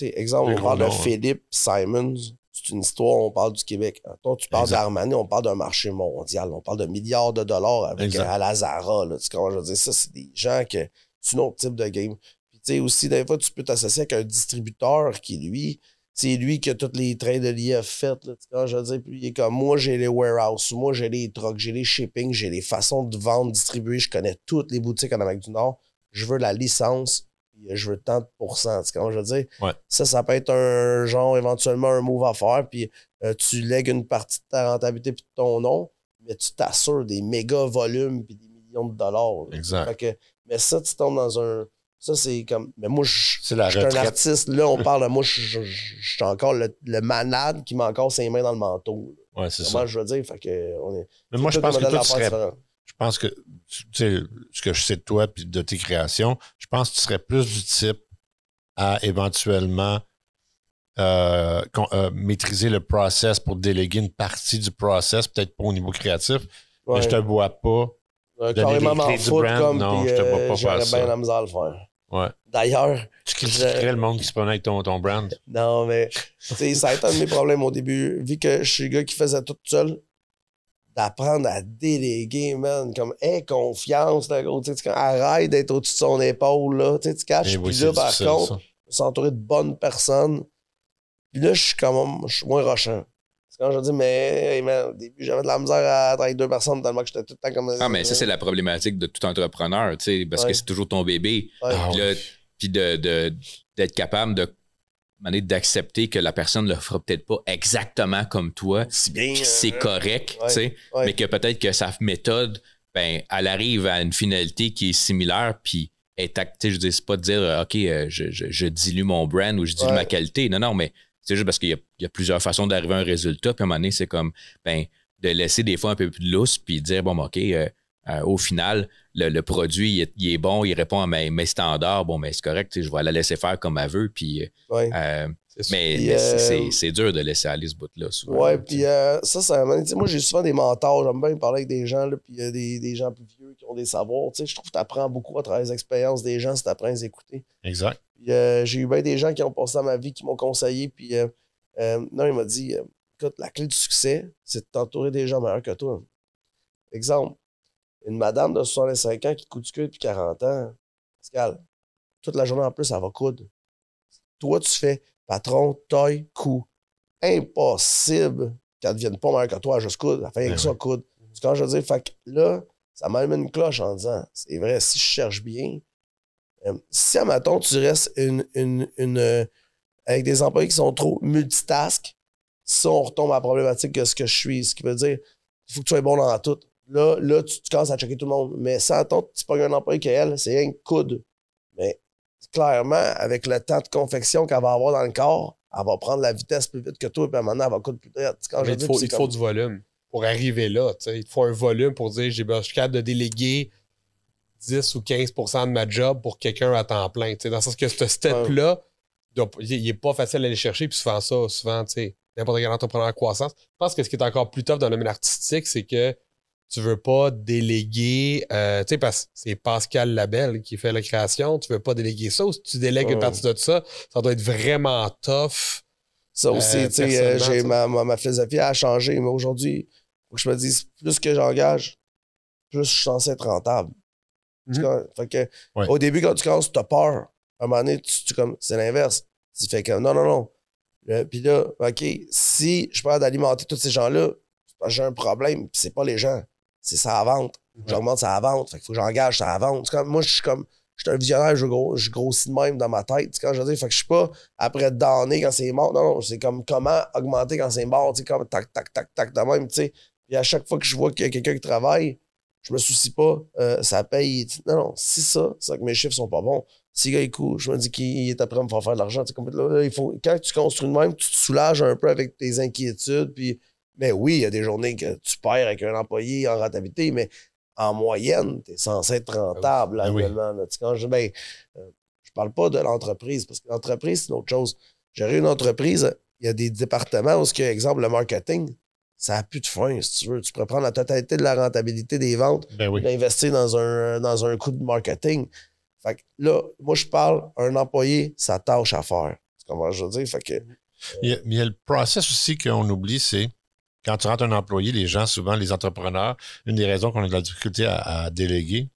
S2: exemple,
S1: Deux
S2: on
S1: gros
S2: parle de
S1: noms, hein.
S2: Philippe Simons. C'est une histoire, on parle du Québec. Toi, tu parles d'Armani, on parle d'un marché mondial. On parle de milliards de dollars avec euh, Alazara. Là, tu comment je veux dire? Ça, c'est des gens que c'est un autre type de game. Puis, tu sais, aussi, des fois, tu peux t'associer avec un distributeur qui, lui, c'est lui qui a tous les trains de l'IF fait. Là, tu comment je veux dire? Puis, il est comme moi, j'ai les warehouses, moi, j'ai les trucks, j'ai les shipping, j'ai les façons de vendre, distribuer. Je connais toutes les boutiques en Amérique du Nord. Je veux la licence, je veux tant de pourcents. Tu comment je veux dire?
S1: Ouais.
S2: Ça, ça peut être un genre, éventuellement, un move à faire. Puis, euh, tu lègues une partie de ta rentabilité puis de ton nom, mais tu t'assures des méga volumes puis des millions de dollars. là.
S1: Exact.
S2: Fait que, mais ça, tu tombes dans un. Ça, c'est comme. Mais moi, je suis un artiste. Là, on parle de moi, je suis encore le, le malade qui met encore ses mains dans le manteau. là.
S1: Ouais, c'est
S2: Comment
S1: ça.
S2: je veux dire? Fait que, on est.
S1: Mais moi, je pense que toi, tu serais pense que, tu sais, ce que je sais de toi puis de tes créations, je pense que tu serais plus du type à éventuellement euh, euh, maîtriser le process pour déléguer une partie du process, peut-être pas au niveau créatif, mais je te vois pas.
S2: Euh,
S1: donner
S2: carrément
S1: les
S2: m'en
S1: clés du brand,
S2: comme,
S1: non, je te vois
S2: euh,
S1: pas faire ça.
S2: bien la misère à le faire.
S1: Ouais.
S2: D'ailleurs,
S1: Tu critiquerais le monde qui se prenait avec ton, ton brand.
S2: non, mais ça a été un de mes problèmes au début. Vu que je suis le gars qui faisait tout seul, d'apprendre à déléguer, man. Comme, aie confiance, là, gros. Tu sais, tu- arrête d'être au-dessus de son épaule, là. Tu sais, tu caches.
S1: Eh oui,
S2: Puis
S1: c'est
S2: là, par contre, s'entourer de bonnes personnes. Puis là, je suis comme, je suis moins rochant. C'est quand je dis, mais, hey, man, au début, j'avais de la misère à être avec deux personnes tellement que j'étais tout le temps comme.
S3: Ah, mais ça, c'est la problématique de tout entrepreneur, tu sais, parce
S2: Ouais.
S3: que c'est toujours ton bébé.
S2: Ouais.
S1: Ah,
S3: Puis là, puis de, de- d'être capable de d'accepter que la personne ne le fera peut-être pas exactement comme toi,
S2: Si bien.
S3: que c'est
S2: euh,
S3: correct,
S2: ouais,
S3: tu sais,
S2: ouais.
S3: mais que peut-être que sa méthode, ben, elle arrive à une finalité qui est similaire, puis est act- tu sais, je dis, c'est pas de dire, euh, OK, euh, je, je- je dilue mon brand ou je dilue
S2: Ouais.
S3: ma qualité. Non, non, mais c'est juste parce qu'il y a, il y a plusieurs façons d'arriver à un résultat, puis à un moment donné, c'est comme, ben, de laisser des fois un peu plus de lousse, puis dire, bon, ben, OK, euh, euh, au final, le, le produit, il est, il est bon, il répond à mes, mes standards, bon, mais c'est correct, je vais la laisser faire comme elle veut, puis,
S2: Ouais.
S3: euh, mais, c'est-
S2: euh,
S3: dur de laisser aller ce bout-là, tu
S2: puis euh, ça, ça moi, j'ai souvent des mentors. J'aime bien parler avec des gens, là, puis il y a des, des gens plus vieux qui ont des savoirs. Tu sais, je trouve que tu apprends beaucoup à travers les expériences des gens si tu apprends à les écouter.
S1: Exact.
S2: Puis euh, j'ai eu bien des gens qui ont passé dans ma vie qui m'ont conseillé. Puis euh, euh, non, il m'a dit euh, écoute, la clé du succès, c'est de t'entourer des gens meilleurs que toi. Exemple, une madame de 65 ans qui coud du cul depuis 40 ans, Pascal, toute la journée en plus, elle va coudre. Toi, tu fais patron, taille, coup. Impossible qu'elle ne devienne pas meilleure que toi, juste coudre. Elle fait rien
S1: Ben
S2: que ça, coudre. C'est quand je veux dire, fait que là, ça m'allume une cloche en disant c'est vrai, si je cherche bien, euh, si, à matin, tu restes une, une, une, euh, avec des employés qui sont trop multitask, ça, on retombe à la problématique de ce que je suis. Ce qui veut dire, il faut que tu sois bon dans tout. Là, là tu, tu commences à checker tout le monde. Mais si, attends, tu pognes un employé qu'elle, c'est rien que coude. Mais clairement, avec le temps de confection qu'elle va avoir dans le corps, elle va prendre la vitesse plus vite que toi, puis maintenant, elle va coudre plus vite. Quand
S4: Mais il
S2: dis,
S4: te faut, il
S2: comme-
S4: faut du volume pour arriver là. Il te faut un volume pour dire j'ai je suis capable de déléguer 10 ou 15% de ma job pour quelqu'un à temps plein. tu sais. Dans le sens que ce step-là, il n'est pas facile à aller chercher. Puis souvent, ça, souvent, tu sais, n'importe quel entrepreneur en croissance. Je pense que ce qui est encore plus tough dans le domaine artistique, c'est que tu veux pas déléguer, euh, tu sais, parce que c'est Pascal Labelle qui fait la création, tu veux pas déléguer ça. Ou si tu délègues une partie de ça, ça doit être vraiment tough.
S2: Ça aussi,
S4: Euh,
S2: tu sais, euh, j'ai ma, ma, ma philosophie a changé, mais aujourd'hui, faut que je me dise, plus que j'engage, plus je suis censé être rentable.
S4: Mhm.
S2: Fait que,
S1: Ouais.
S2: Au début, quand tu commences, tu as peur. À un moment donné, tu, tu comme, c'est l'inverse. Tu fais comme, non, non, non. Euh, Puis là, OK, si je parle d'alimenter tous ces gens-là, que j'ai un problème, c'est pas les gens, c'est ça à vente. J'augmente ça à vente, fait qu'il faut que j'engage ça à vente. Comme, moi, je suis comme, je suis un visionnaire, je, gros, je grossis de même dans ma tête. Quand je dire, fait que je suis pas après donner quand c'est mort. Non, non, c'est comme comment augmenter quand c'est mort. Tu comme tac, tac, tac, tac, de même. Tu. Puis à chaque fois que je vois qu'il y a quelqu'un qui travaille, je me soucie pas, euh, ça paye. Non, non, si ça, c'est que mes chiffres sont pas bons. Si le gars, il court, je me dis qu'il est après à me faire faire de l'argent. Tu sais, comme là, là, il faut, quand tu construis de même, tu te soulages un peu avec tes inquiétudes. Puis, mais oui, il y a des journées que tu perds avec un employé en rentabilité, mais en moyenne, tu es censé être rentable
S1: Ben oui.
S2: Tu sais, Quand je, ben, euh, je parle pas de l'entreprise, parce que l'entreprise, c'est une autre chose. Gérer une entreprise, il y a des départements où, que, exemple, le marketing, ça n'a plus de fin, si tu veux. Tu pourrais prendre la totalité de la rentabilité des ventes
S1: Ben oui.
S2: dans un, dans un coût de marketing. Fait que là, moi, je parle, un employé, sa tâche à faire. C'est comment je veux dire? Fait que,
S1: Il y, a, il y a le process aussi qu'on oublie, c'est quand tu rentres un employé, les gens, souvent les entrepreneurs, une des raisons qu'on a de la difficulté à, à déléguer,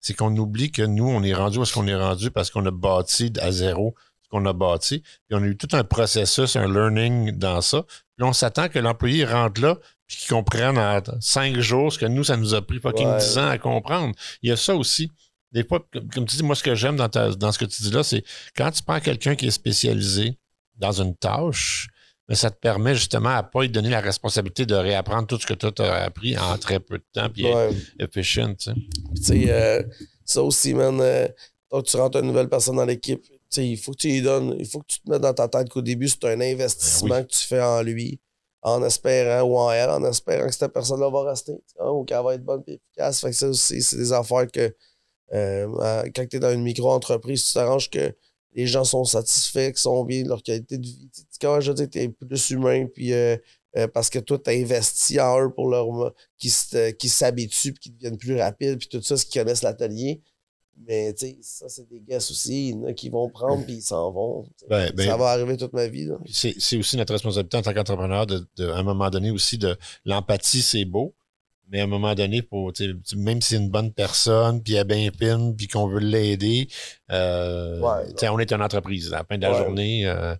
S1: c'est qu'on oublie que nous, on est rendu où est-ce qu'on est rendu parce qu'on a bâti à zéro ce qu'on a bâti. Puis on a eu tout un processus, un learning dans ça. Puis on s'attend que l'employé rentre là puis qu'il comprenne en cinq jours ce que nous, ça nous a pris fucking
S2: Ouais.
S1: dix ans à comprendre. Il y a ça aussi. Des fois, comme comme tu dis, moi, ce que j'aime dans, ta- dans ce que tu dis là, c'est quand tu prends quelqu'un qui est spécialisé dans une tâche, mais ça te permet justement à pas lui donner la responsabilité de réapprendre tout ce que toi tu as appris en très peu de temps puis
S2: ouais.
S1: efficient. tu sais.
S2: Puis, tu sais, euh, ça aussi, man, euh, quand tu rentres une nouvelle personne dans l'équipe, tu sais, il faut que tu lui donnes, il faut que tu te mettes dans ta tête qu'au début, c'est un investissement
S1: Ben
S2: que tu fais en lui, en espérant, ou en elle, en espérant que cette personne-là va rester, ou qu'elle va être bonne et efficace. Fait que ça aussi, c'est des affaires que, euh, quand tu es dans une micro-entreprise, tu t'arranges que les gens sont satisfaits, qu'ils sont bien de leur qualité de vie. Tu comment je veux dire, tu es plus humain, puis euh, euh, parce que toi, tu as investi en eux pour leur qui qui s'habituent, puis qui deviennent plus rapides, puis tout ça, ce qui connaissent l'atelier. Mais tu sais, ça, c'est des guests aussi. Il y en a qui vont prendre, puis ils s'en vont.
S1: Ben, ben,
S2: ça va arriver toute ma vie.
S1: C'est aussi notre responsabilité en tant qu'entrepreneur de, de, à un moment donné aussi de l'empathie, c'est beau. Mais à un moment donné, pour, même si c'est une bonne personne, puis elle est bien fine, puis qu'on veut l'aider, euh,
S2: Ouais,
S1: on est une entreprise. À la fin de la
S2: Ouais.
S1: journée, euh,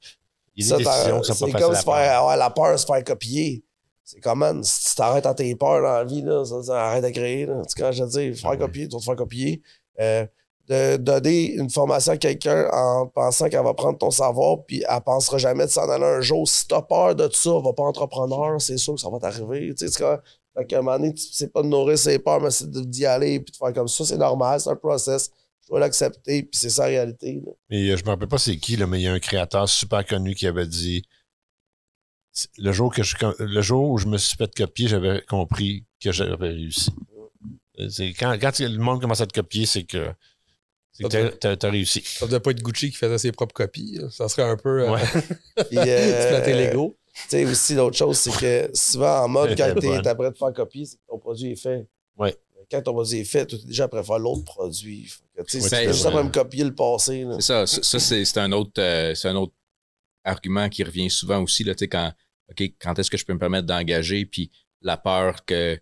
S1: il y
S2: Ça,
S1: a des décisions
S2: t'as-
S1: qui sont pas
S2: comme
S1: faciles
S2: se
S1: à
S2: faire avoir la peur de se faire copier. C'est comme, man, si tu t'arrêtes à tes peurs dans la vie, là, ça, ça arrête de créer. Là. Tu quand je dis, faire
S1: Ah ouais.
S2: copier, tu vas te faire copier. Euh, de donner une formation à quelqu'un en pensant qu'elle va prendre ton savoir, puis elle pensera jamais de s'en aller un jour. Si t'as peur de ça, va pas entrepreneur, c'est sûr que ça va t'arriver. Tu sais, comme- fait qu'à un moment donné, tu- c'est pas de nourrir ses peurs, mais c'est de- d'y aller, puis de faire comme ça. C'est normal, c'est un process. Je dois l'accepter, puis c'est ça la réalité. là.
S1: Mais euh, je me rappelle pas c'est qui, là, mais il y a un créateur super connu qui avait dit le jour que je le jour où je me suis fait copier, j'avais compris que j'avais réussi. Euh, C'est quand, quand le monde commence à te copier, c'est que t'as- réussi.
S4: Ça devait pas être Gucci qui faisait ses propres copies. là. Ça serait un peu euh,
S1: Ouais.
S2: Puis, euh,
S4: l'ego.
S2: Tu sais, aussi, l'autre chose, c'est que souvent, en mode, quand
S1: bonne.
S2: t'es après de faire c'est que ton produit est fait.
S1: Ouais.
S2: Quand ton produit est fait, tu es déjà après faire l'autre produit. Tu sais, c'est
S3: tu
S2: juste après me copier le passé. là.
S3: C'est ça. Ça, c'est c'est un autre euh, c'est un autre argument qui revient souvent aussi là, tu sais, quand OK, quand est-ce que je peux me permettre d'engager puis la peur que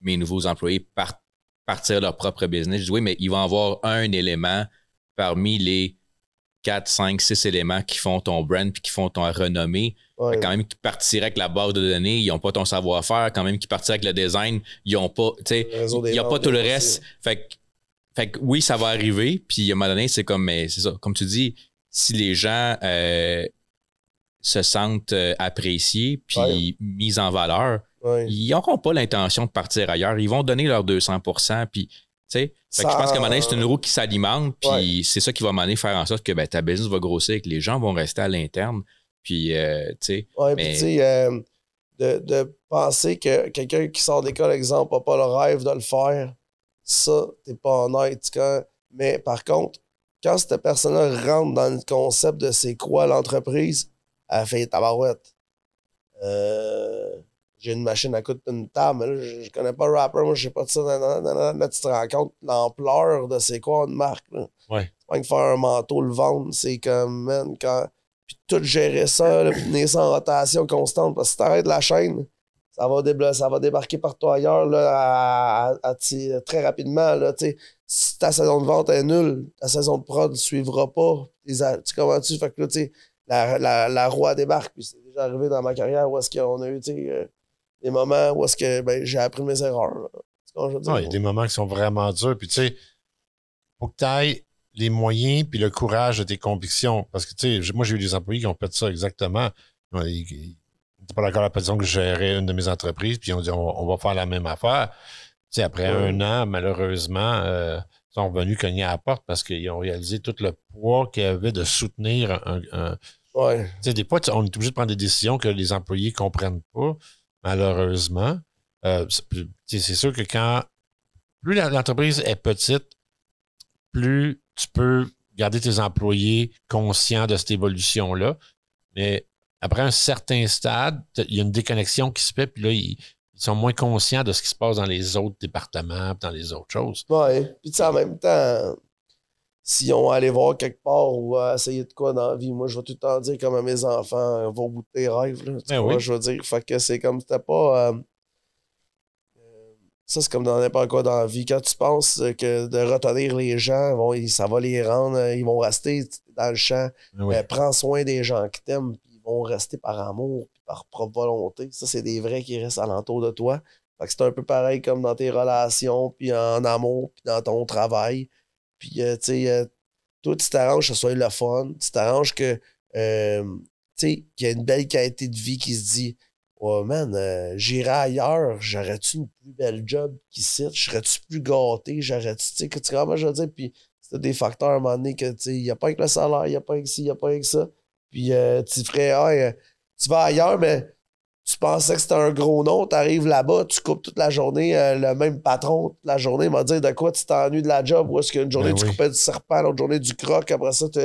S3: mes nouveaux employés partent partir leur propre business? Je dis oui, mais ils vont avoir un élément parmi les 4, 5, 6 éléments qui font ton brand puis qui font ton renommée.
S2: Ouais.
S3: Quand même qu'ils partiraient avec la base de données, ils n'ont pas ton savoir-faire. Quand même qu'ils partiraient avec le design, ils n'ont pas, tu sais, il n'y a pas tout le reste. Fait que, fait que oui, ça va arriver. Puis à un moment donné, c'est comme, mais c'est ça. Comme tu dis, si les gens euh, se sentent euh, appréciés puis
S2: Ouais.
S3: mis en valeur,
S2: Ouais.
S3: ils n'auront pas l'intention de partir ailleurs. Ils vont donner leur 200 Puis, tu sais, fait que je pense qu'à un moment donné, c'est une roue qui s'alimente. Puis c'est ça qui va donné faire en sorte que ben, ta business va grossir et que les gens vont rester à l'interne. Puis, euh, tu sais,
S2: Ouais,
S3: Mais-
S2: puis tu sais, euh, de, de penser que quelqu'un qui sort d'école, exemple, n'a pas le rêve de le faire, ça, t'es pas honnête. Quand... Mais par contre, quand cette personne-là rentre dans le concept de c'est quoi l'entreprise, elle fait tabarouette. Euh, j'ai une machine à coudre une table, mais là, je, connais pas le rapper, moi, je sais pas de ça. Là, tu te rends compte l'ampleur de c'est quoi une marque. Là.
S1: Ouais.
S2: C'est pas que faire un manteau, le vendre, c'est comme, man, quand puis tout gérer ça, là, puis tenir ça en rotation constante. Parce que si t'arrêtes la chaîne, ça va, débla- ça va débarquer partout ailleurs là, à, à- à- ti- très rapidement. Là, si ta saison de vente est nulle, ta saison de prod ne suivra pas. Tu comment tu Fait que là, la, la, la roue débarque. Puis c'est déjà arrivé dans ma carrière où est-ce qu'on a eu tu sais, euh, des moments où est-ce que ben, j'ai appris mes erreurs. là. Tu comprends ce que je veux dire?
S1: Ouais, il y a des moments qui sont vraiment durs. Puis, tu sais, faut que tu ailles les moyens puis le courage de tes convictions. Parce que, tu sais, moi, j'ai eu des employés qui ont fait ça exactement. Ils n'étaient pas d'accord avec la position que je gérais une de mes entreprises, puis ils ont dit on, on va faire la même affaire. Tu sais, après
S2: Ouais.
S1: un an, malheureusement, euh, ils sont revenus cogner à la porte parce qu'ils ont réalisé tout le poids qu'il y avait de soutenir un, un-
S2: Ouais.
S1: tu sais, des fois, on est obligé de prendre des décisions que les employés ne comprennent pas, malheureusement. Euh, c'est sûr que quand plus l'entreprise est petite, plus tu peux garder tes employés conscients de cette évolution-là. Mais après un certain stade, il y a une déconnexion qui se fait, puis là, ils, sont moins conscients de ce qui se passe dans les autres départements, dans les autres choses.
S2: Ouais. Puis en même temps, si on allait voir quelque part ou à essayer de quoi dans la vie, moi, je vais tout le temps dire comme à mes enfants, va au bout de tes rêves. Là, tu
S1: Ben
S2: vois,
S1: oui.
S2: je veux dire. Fait que c'est comme c'était pas. euh, euh, ça, c'est comme dans n'importe quoi dans la vie. Quand tu penses que de retenir les gens, bon, ça va les rendre, euh, ils vont rester dans le champ.
S1: Oui.
S2: Euh, prends soin des gens qui t'aiment, puis ils vont rester par amour, puis par propre volonté. Ça, c'est des vrais qui restent alentour de toi. Fait que c'est un peu pareil comme dans tes relations, puis en amour, puis dans ton travail. Puis, euh, tu sais, euh, toi, tu t'arranges que ce soit le fun. Tu t'arranges que, euh, tu sais, qu'il y a une belle qualité de vie qui se dit, oh man, j'irai ailleurs, j'aurais-tu une plus belle job qu'ici? Je serais-tu plus gâté? J'aurais-tu, tu sais, que tu comprends, je veux dire? Puis, c'est des facteurs à un moment donné que, tu sais, il n'y a pas que le salaire, il n'y a pas que ci, il n'y a pas que ça. Puis, tu ferais, ah, tu vas ailleurs, mais tu pensais que c'était un gros nom, tu arrives là-bas, tu coupes toute la journée, euh, le même patron, toute la journée, il m'a dit de quoi tu t'ennuies de la job, ou est-ce qu'une journée
S1: Ben
S2: tu
S1: oui.
S2: coupais du serpent, l'autre journée du croc, après ça, tu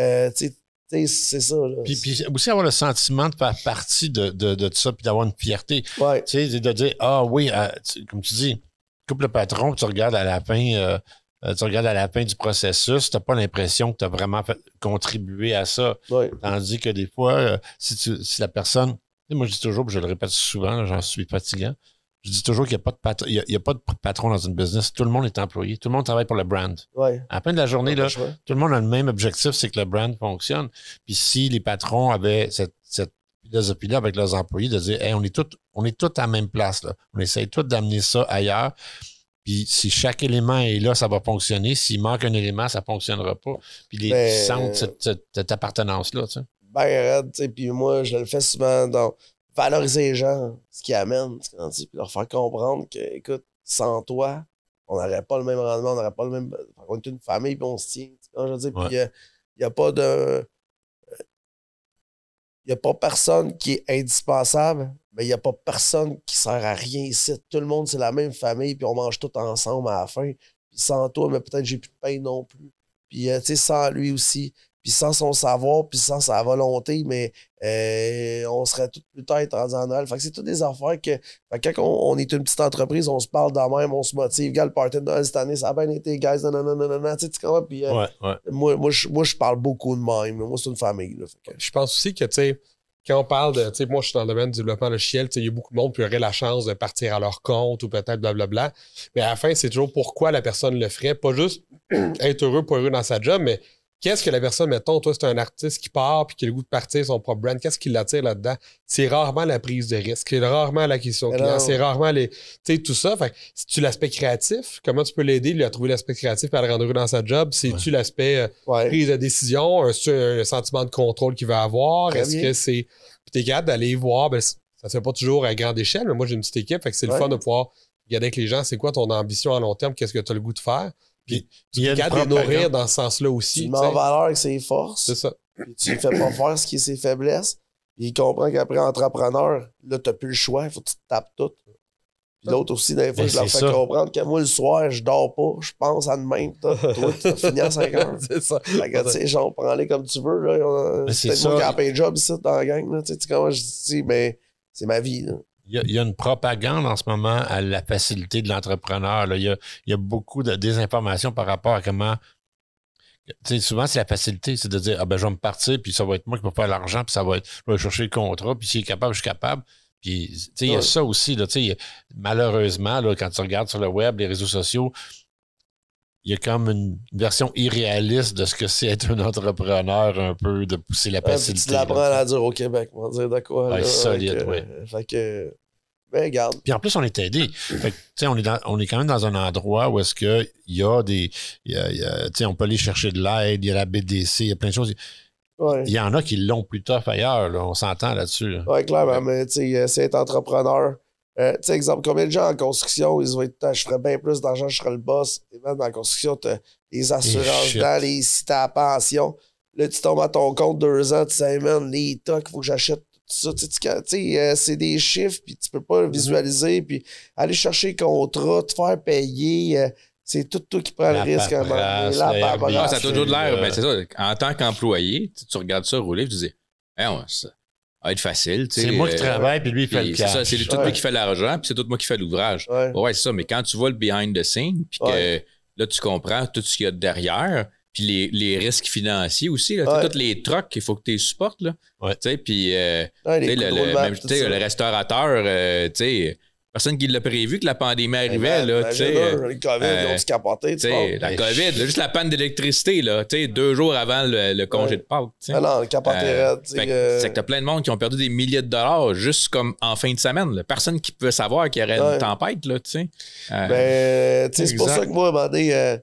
S2: euh, tu tu sais, c'est ça. Là.
S1: Puis, puis aussi avoir le sentiment de faire partie de, de, de ça, puis d'avoir une fierté.
S2: ouais,
S1: Tu sais, de dire, ah oui, euh, tu- comme tu dis, coupe le patron, tu regardes à la fin, euh, euh, tu regardes à la fin du processus, tu n'as pas l'impression que tu as vraiment fait- contribué à ça.
S2: ouais,
S1: Tandis que des fois, euh, si, tu- si la personne. Moi, je dis toujours, puis je le répète souvent, j'en suis fatigant. Je dis toujours qu'il n'y a, pas de patron- il y a, il y a pas de patron dans une business. Tout le monde est employé. Tout le monde travaille pour le brand.
S2: ouais.
S1: À la fin de la journée, là, tout le monde a le même objectif, c'est que le brand fonctionne. Puis si les patrons avaient cette, cette philosophie-là avec leurs employés, de dire, hey, on est tous on est tous à la même place. Là. On essaye tous d'amener ça ailleurs. Puis si chaque élément est là, ça va fonctionner. S'il manque un élément, ça ne fonctionnera pas. Puis les
S2: Ben,
S1: ils sentent cette, cette- cette appartenance-là. Tu sais.
S2: Raide, tu sais, puis moi, je le fais souvent dans valoriser les gens, ce qu'ils amènent, tu puis leur faire comprendre que, écoute, sans toi, on n'aurait pas le même rendement, on n'aurait pas le même. On est une famille, puis on se tient, je veux dire, puis il n'y a pas de. Il n'y a pas personne qui est indispensable, mais il n'y a pas personne qui sert à rien ici. Tout le monde, c'est la même famille, puis on mange tout ensemble à la fin. Puis sans toi, mais peut-être j'ai plus de pain non plus. Puis, euh, tu sais, sans lui aussi. Puis sans son savoir, puis sans sa volonté, mais euh, on serait tout plus tard rendus en Noël. Fait que c'est toutes des affaires que, fait que quand on, on est une petite entreprise, on se parle dans même, on se motive. Gars, le party de Noël cette année, ça a bien été, guys, non, non, non, non, non, non, tu sais, tu comprends? Puis euh,
S1: Ouais, ouais.
S2: moi, moi, je, moi, je parle beaucoup de même. Moi, c'est une famille. Là, fait que-
S4: Je pense aussi que, tu sais, quand on parle de, tu sais, moi, je suis dans le domaine du développement logiciel, tu sais, il y a beaucoup de monde qui aurait la chance de partir à leur compte ou peut-être blablabla. Mais à la fin, c'est toujours pourquoi la personne le ferait. Pas juste être heureux, pas heureux dans sa job, mais qu'est-ce que la personne, mettons, toi, c'est un artiste qui part puis qui a le goût de partir son propre brand, qu'est-ce qui l'attire là-dedans? C'est rarement la prise de risque, c'est rarement l'acquisition
S2: non.
S4: c'est rarement les, tu sais, tout ça. Fait que, si tu l'aspect créatif, comment tu peux l'aider, lui, à trouver l'aspect créatif et à le rendre heureux dans sa job? C'est-tu l'aspect euh,
S2: Ouais.
S4: prise de décision, un, un sentiment de contrôle qu'il va avoir? Est-ce que c'est. Puis t'es capable d'aller voir, ben, ça se fait pas toujours à grande échelle, mais moi j'ai une petite équipe, fait que c'est le fun de pouvoir regarder avec les gens, c'est quoi ton ambition à long terme, qu'est-ce que tu as le goût de faire?
S1: Il
S4: Tu
S1: y a
S4: es
S1: une
S4: capable de les nourrir dans ce sens-là aussi. tu
S2: mets en valeur avec ses forces,
S4: C'est ça.
S2: puis tu ne fais pas faire ce qui est ses faiblesses. Puis il comprend qu'après, entrepreneur, là, tu n'as plus le choix, il faut que tu te tapes tout. Puis l'autre aussi, des fois,
S1: Ben,
S2: je leur fais comprendre que moi, le soir, je dors pas, je pense à demain. Toi, toi, tu vas finir à 5 heures.
S4: c'est ça.
S2: Fait que, tu sais, genre, prends-les comme tu veux. Là.
S1: Mais
S2: C'est peut-être moi qui ai payé job ici dans la gang. Là. Tu sais, tu sais comment je dis, mais c'est ma vie. Là.
S1: Il y, y a une propagande en ce moment à la facilité de l'entrepreneur. Il y a, y a beaucoup de désinformation par rapport à comment. Souvent, c'est la facilité, c'est de dire Ah ben je vais me partir, puis ça va être moi qui vais faire l'argent, puis ça va être. Je vais chercher le contrat, puis s'il est capable, je suis capable. Puis, tu sais, il y a
S2: Ouais.
S1: ça aussi, là, a- malheureusement, là, quand tu regardes sur le web, les réseaux sociaux, il y a comme une version irréaliste de ce que c'est être un entrepreneur, un peu, de pousser la facilité.
S2: tu l'apprends à dire au Québec, on va dire de quoi. Là.
S1: solide, ouais.
S2: Fait que, ben, regarde.
S1: Puis en plus, on est aidé. Fait que, tu sais, on est dans- on est quand même dans un endroit où est-ce que il y a des, y a- y a- tu sais, on peut aller chercher de l'aide, il y a la BDC, il y a plein de choses.
S2: Ouais.
S1: Il y en a qui l'ont plus tough ailleurs, là. on s'entend là-dessus. là.
S2: Ouais, clairement, mais tu sais, euh, c'est être entrepreneur. Euh, tu sais, exemple, combien de gens en construction, ils vont être, Ah, je ferais bien plus d'argent, je serais le boss. Et même dans la construction, t'as les assurances dans les si t'as la pension. Là, tu tombes à ton compte deux ans, tu sais, man, les tocs, il faut que j'achète ça, tu sais, tu- tu euh, c'est des chiffres, puis tu peux pas le visualiser, puis aller chercher le contrat, te faire payer, euh, c'est tout toi qui prends
S1: La
S2: le risque à un moment donné.
S1: paperasse,
S2: La
S1: le
S2: paperasse.
S3: Ah, ça a toujours de l'air. Ben, c'est ça. En tant qu'employé, tu, tu regardes ça rouler, tu dis, Voyons, ça va être facile.
S1: C'est moi qui
S3: euh,
S1: travaille, puis lui, il fait
S3: puis
S1: le
S3: C'est
S1: cash.
S3: ça, c'est tout
S2: Ouais.
S3: moi qui fait l'argent, puis c'est tout moi qui fait l'ouvrage.
S2: Ouais.
S3: Ouais, c'est ça. Mais quand tu vois le behind the scene, puis que là, tu comprends tout ce qu'il y a derrière, puis les, les risques financiers aussi, là,
S2: Ouais.
S3: tous les trucks qu'il faut que tu les supportes. Là,
S1: Ouais.
S3: Tu sais, puis euh,
S2: Ouais,
S3: le, le- même, le restaurateur, euh, tu sais, personne qui l'a prévu que la pandémie arrivait.
S2: Ben,
S3: là, tu
S2: imagine,
S3: sais, euh,
S2: le COVID, ils
S3: euh,
S2: capoté,
S3: tu sais,
S2: vois.
S3: la
S1: Ben,
S3: COVID, là, juste la panne d'électricité, là, tu sais, deux jours avant le, le congé
S2: Ouais.
S3: de Pâques. tu sais.
S2: Ah non, capoté
S3: Euh, que-
S2: euh,
S3: C'est que t'as plein de monde qui ont perdu des milliers de dollars juste comme en fin de semaine. là. Personne qui peut savoir qu'il y aurait
S2: Ouais.
S3: une tempête, là, tu sais. Euh,
S2: Ben, tu sais, c'est pour ça que moi, à un moment donné, euh,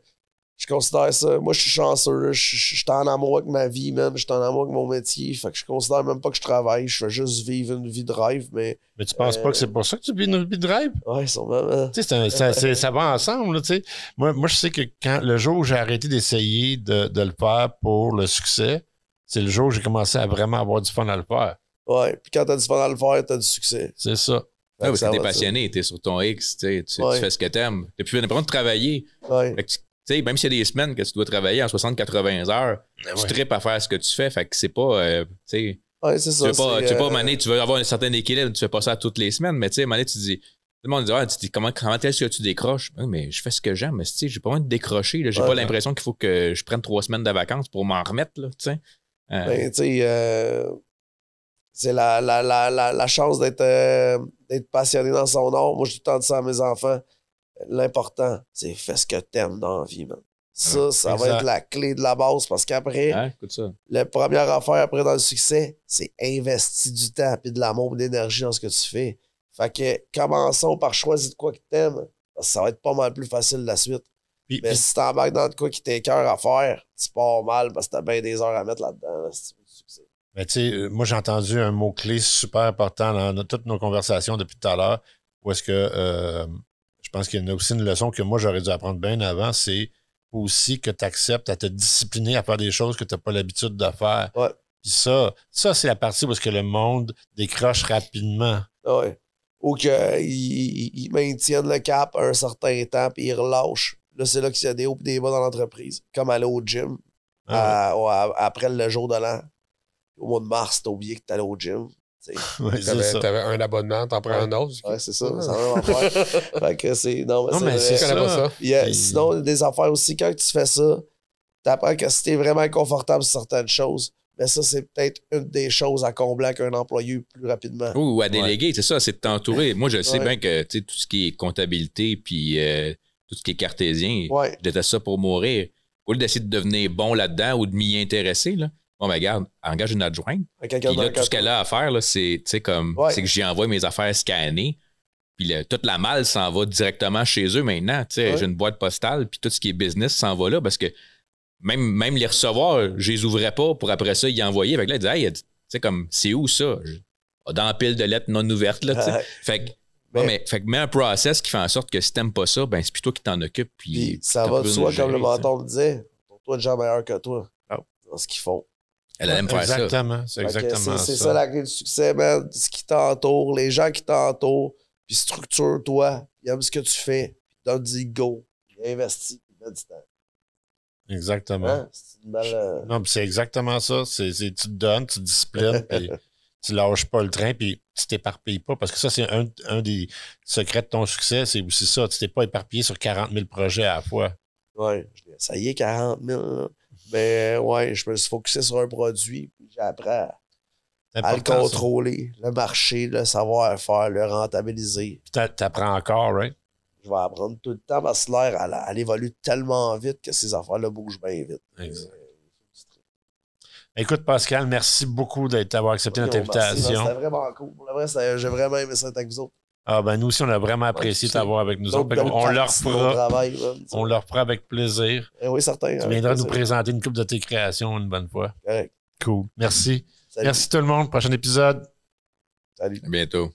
S2: je considère ça. Moi, je suis chanceux. là. Je je- je suis en amour avec ma vie, même. Je suis en amour avec mon métier. Fait que je considère même pas que je travaille. Je fais juste vivre une vie de rêve. Mais,
S1: Mais tu penses pas
S2: Euh,
S1: que c'est pour ça que tu vis une vie de rêve?
S2: ouais, sûrement. hein.
S1: Tu sais, ça, ça va ensemble, là, tu sais. Moi, moi, je sais que quand le jour où j'ai arrêté d'essayer de, de le faire pour le succès, c'est le jour où j'ai commencé à vraiment avoir du fun à le faire.
S2: Ouais. Puis quand t'as du fun à le faire, t'as du succès.
S1: C'est ça.
S3: Ah, parce
S2: Ça
S3: que t'es passionné, t'es sur ton X, tu, sais, tu, tu
S2: Ouais.
S3: fais ce que t'aimes. T'as plus l'impression de travailler.
S2: Ouais.
S3: Sais, même s'il y a des semaines que tu dois travailler en 60-80 heures,
S1: Ben
S3: tu tripes à faire ce que tu fais. Fait que c'est pas. euh, tu sais,
S2: Ouais, c'est
S3: tu
S2: ça.
S3: pas, tu veux pas
S2: euh,
S3: maner, tu veux avoir un certain équilibre, tu fais pas ça toutes les semaines, mais tu sais, donné, tu dis. Tout le monde dit, ah, tu dis comment, comment est-ce que tu décroches? Oui, mais je fais ce que j'aime, mais tu sais, j'ai pas envie de décrocher. là. J'ai
S2: Ouais.
S3: pas l'impression qu'il faut que je prenne trois semaines de vacances pour m'en remettre, là, tu sais. Euh,
S2: Ben, euh, c'est la, la, la, la, la chance d'être euh, d'être passionné dans son art. Moi, j'ai tout le temps dit ça à mes enfants. L'important, c'est fais ce que t'aimes dans la vie, man. Ça, ça va être la clé de la base parce qu'après,
S3: ça.
S2: la première affaire après dans le succès, c'est investir du temps et de l'amour et de l'énergie dans ce que tu fais. Fait que commençons par choisir de quoi que t'aimes. Parce que ça va être pas mal plus facile la suite.
S1: Puis,
S2: Mais
S1: puis-
S2: si t'embarques dans de quoi qui t'écœure à faire, tu pars mal parce que t'as bien des heures à mettre là-dedans. là, si tu veux du succès.
S1: mais tu sais, euh, moi, j'ai entendu un mot-clé super important dans toutes nos conversations depuis tout à l'heure, où est-ce que euh, pense qu'il y en a aussi une leçon que moi, j'aurais dû apprendre bien avant, c'est aussi que tu acceptes à te discipliner à faire des choses que tu n'as pas l'habitude de faire.
S2: Ouais.
S1: Puis ça, ça c'est la partie où est-ce que le monde décroche rapidement.
S2: Ah Ouais. Ou qu'ils maintiennent le cap un certain temps puis ils relâchent. Là, c'est là qu'il y a des hauts et des bas dans l'entreprise. Comme aller au gym
S1: Ah,
S2: à- au- à- après le jour de l'an. Au mois de mars, t'as oublié que t'allais au gym.
S1: ouais,
S4: T'avais, un abonnement, t'en prends
S2: Ouais.
S4: un autre.
S2: Ouais, c'est ça. C'est la même affaire. fait que c'est. Non, mais
S1: Non,
S2: c'est
S4: ça.
S2: Sinon, des affaires aussi, quand tu fais ça, t'apprends que si t'es vraiment inconfortable sur certaines choses, mais ça, c'est peut-être une des choses à combler avec un employé plus rapidement.
S3: Ou à déléguer, c'est ça, c'est de t'entourer. Moi, je sais
S2: Ouais.
S3: bien que tu sais, tout ce qui est comptabilité puis euh, tout ce qui est cartésien,
S2: Ouais.
S3: je déteste ça pour mourir. Au lieu d'essayer de devenir bon là-dedans ou de m'y intéresser, là, bon, regarde, engage une adjointe. Puis là, tout ce qu'elle a à faire, c'est, tu sais, comme,
S2: Ouais.
S3: c'est que j'y envoie mes affaires scannées. Puis le- toute la malle s'en va directement chez eux maintenant.
S2: Ouais.
S3: j'ai une boîte postale, puis tout ce qui est business s'en va là parce que même, même les recevoir, je les ouvrais pas pour après ça y envoyer. Fait que là, il dit, hey, comme, c'est où ça? Dans la pile de lettres non ouvertes, là. Fait que,
S2: Mais-
S3: ouais, mais, fait que mets un process qui fait en sorte que si t'aimes pas ça, ben c'est plutôt qui t'en occupe. Puis,
S2: Puis ça va de soi, comme le menton le disait. Pour toi, gens meilleurs que toi.
S3: Ah.
S2: Dans ce qu'ils font.
S3: Elle aime faire ça.
S1: Exactement,
S2: que
S1: exactement
S2: c'est-
S1: ça.
S2: C'est ça la clé du succès, man. Ce qui t'entoure, les gens qui t'entourent, puis structure-toi, puis aime ce que tu fais, puis donne du go, puis investis, puis mets du temps.
S1: Exactement.
S2: Hein? C'est une belle. euh,
S1: Non, puis c'est exactement ça. C'est, c'est- tu te donnes, tu te disciplines, puis tu lâches pas le train, puis tu t'éparpilles pas. Parce que ça, c'est un, un des secrets de ton succès, c'est aussi ça. Tu t'es pas éparpillé sur 40 000 projets à la fois.
S2: L'ai- ça y est, 40 000. Mais ouais, je me suis focusé sur un produit, puis appris à, le
S1: ça.
S2: contrôler, le marché, le savoir-faire, le rentabiliser.
S1: Puis t'a- t'apprends encore, right?
S2: Je vais apprendre tout le temps parce que l'air, elle, elle évolue tellement vite que ces affaires-là bougent bien vite.
S1: Exact. Écoute, Pascal, merci beaucoup d'avoir accepté notre invitation.
S2: C'était vraiment cool. Pour le vrai, c'était- j'ai vraiment aimé ça être avec vous autres.
S1: Ah ben nous aussi, on a vraiment apprécié
S2: Ouais,
S1: t'avoir avec nous autres. On leur
S2: man.
S1: on leur fera avec plaisir.
S2: Eh oui, certain.
S1: Tu viendras nous présenter une coupe de tes créations une bonne fois.
S2: Correct.
S1: Cool. Merci.
S2: Salut.
S1: Merci tout le monde. Prochain épisode.
S2: Salut.
S3: À bientôt.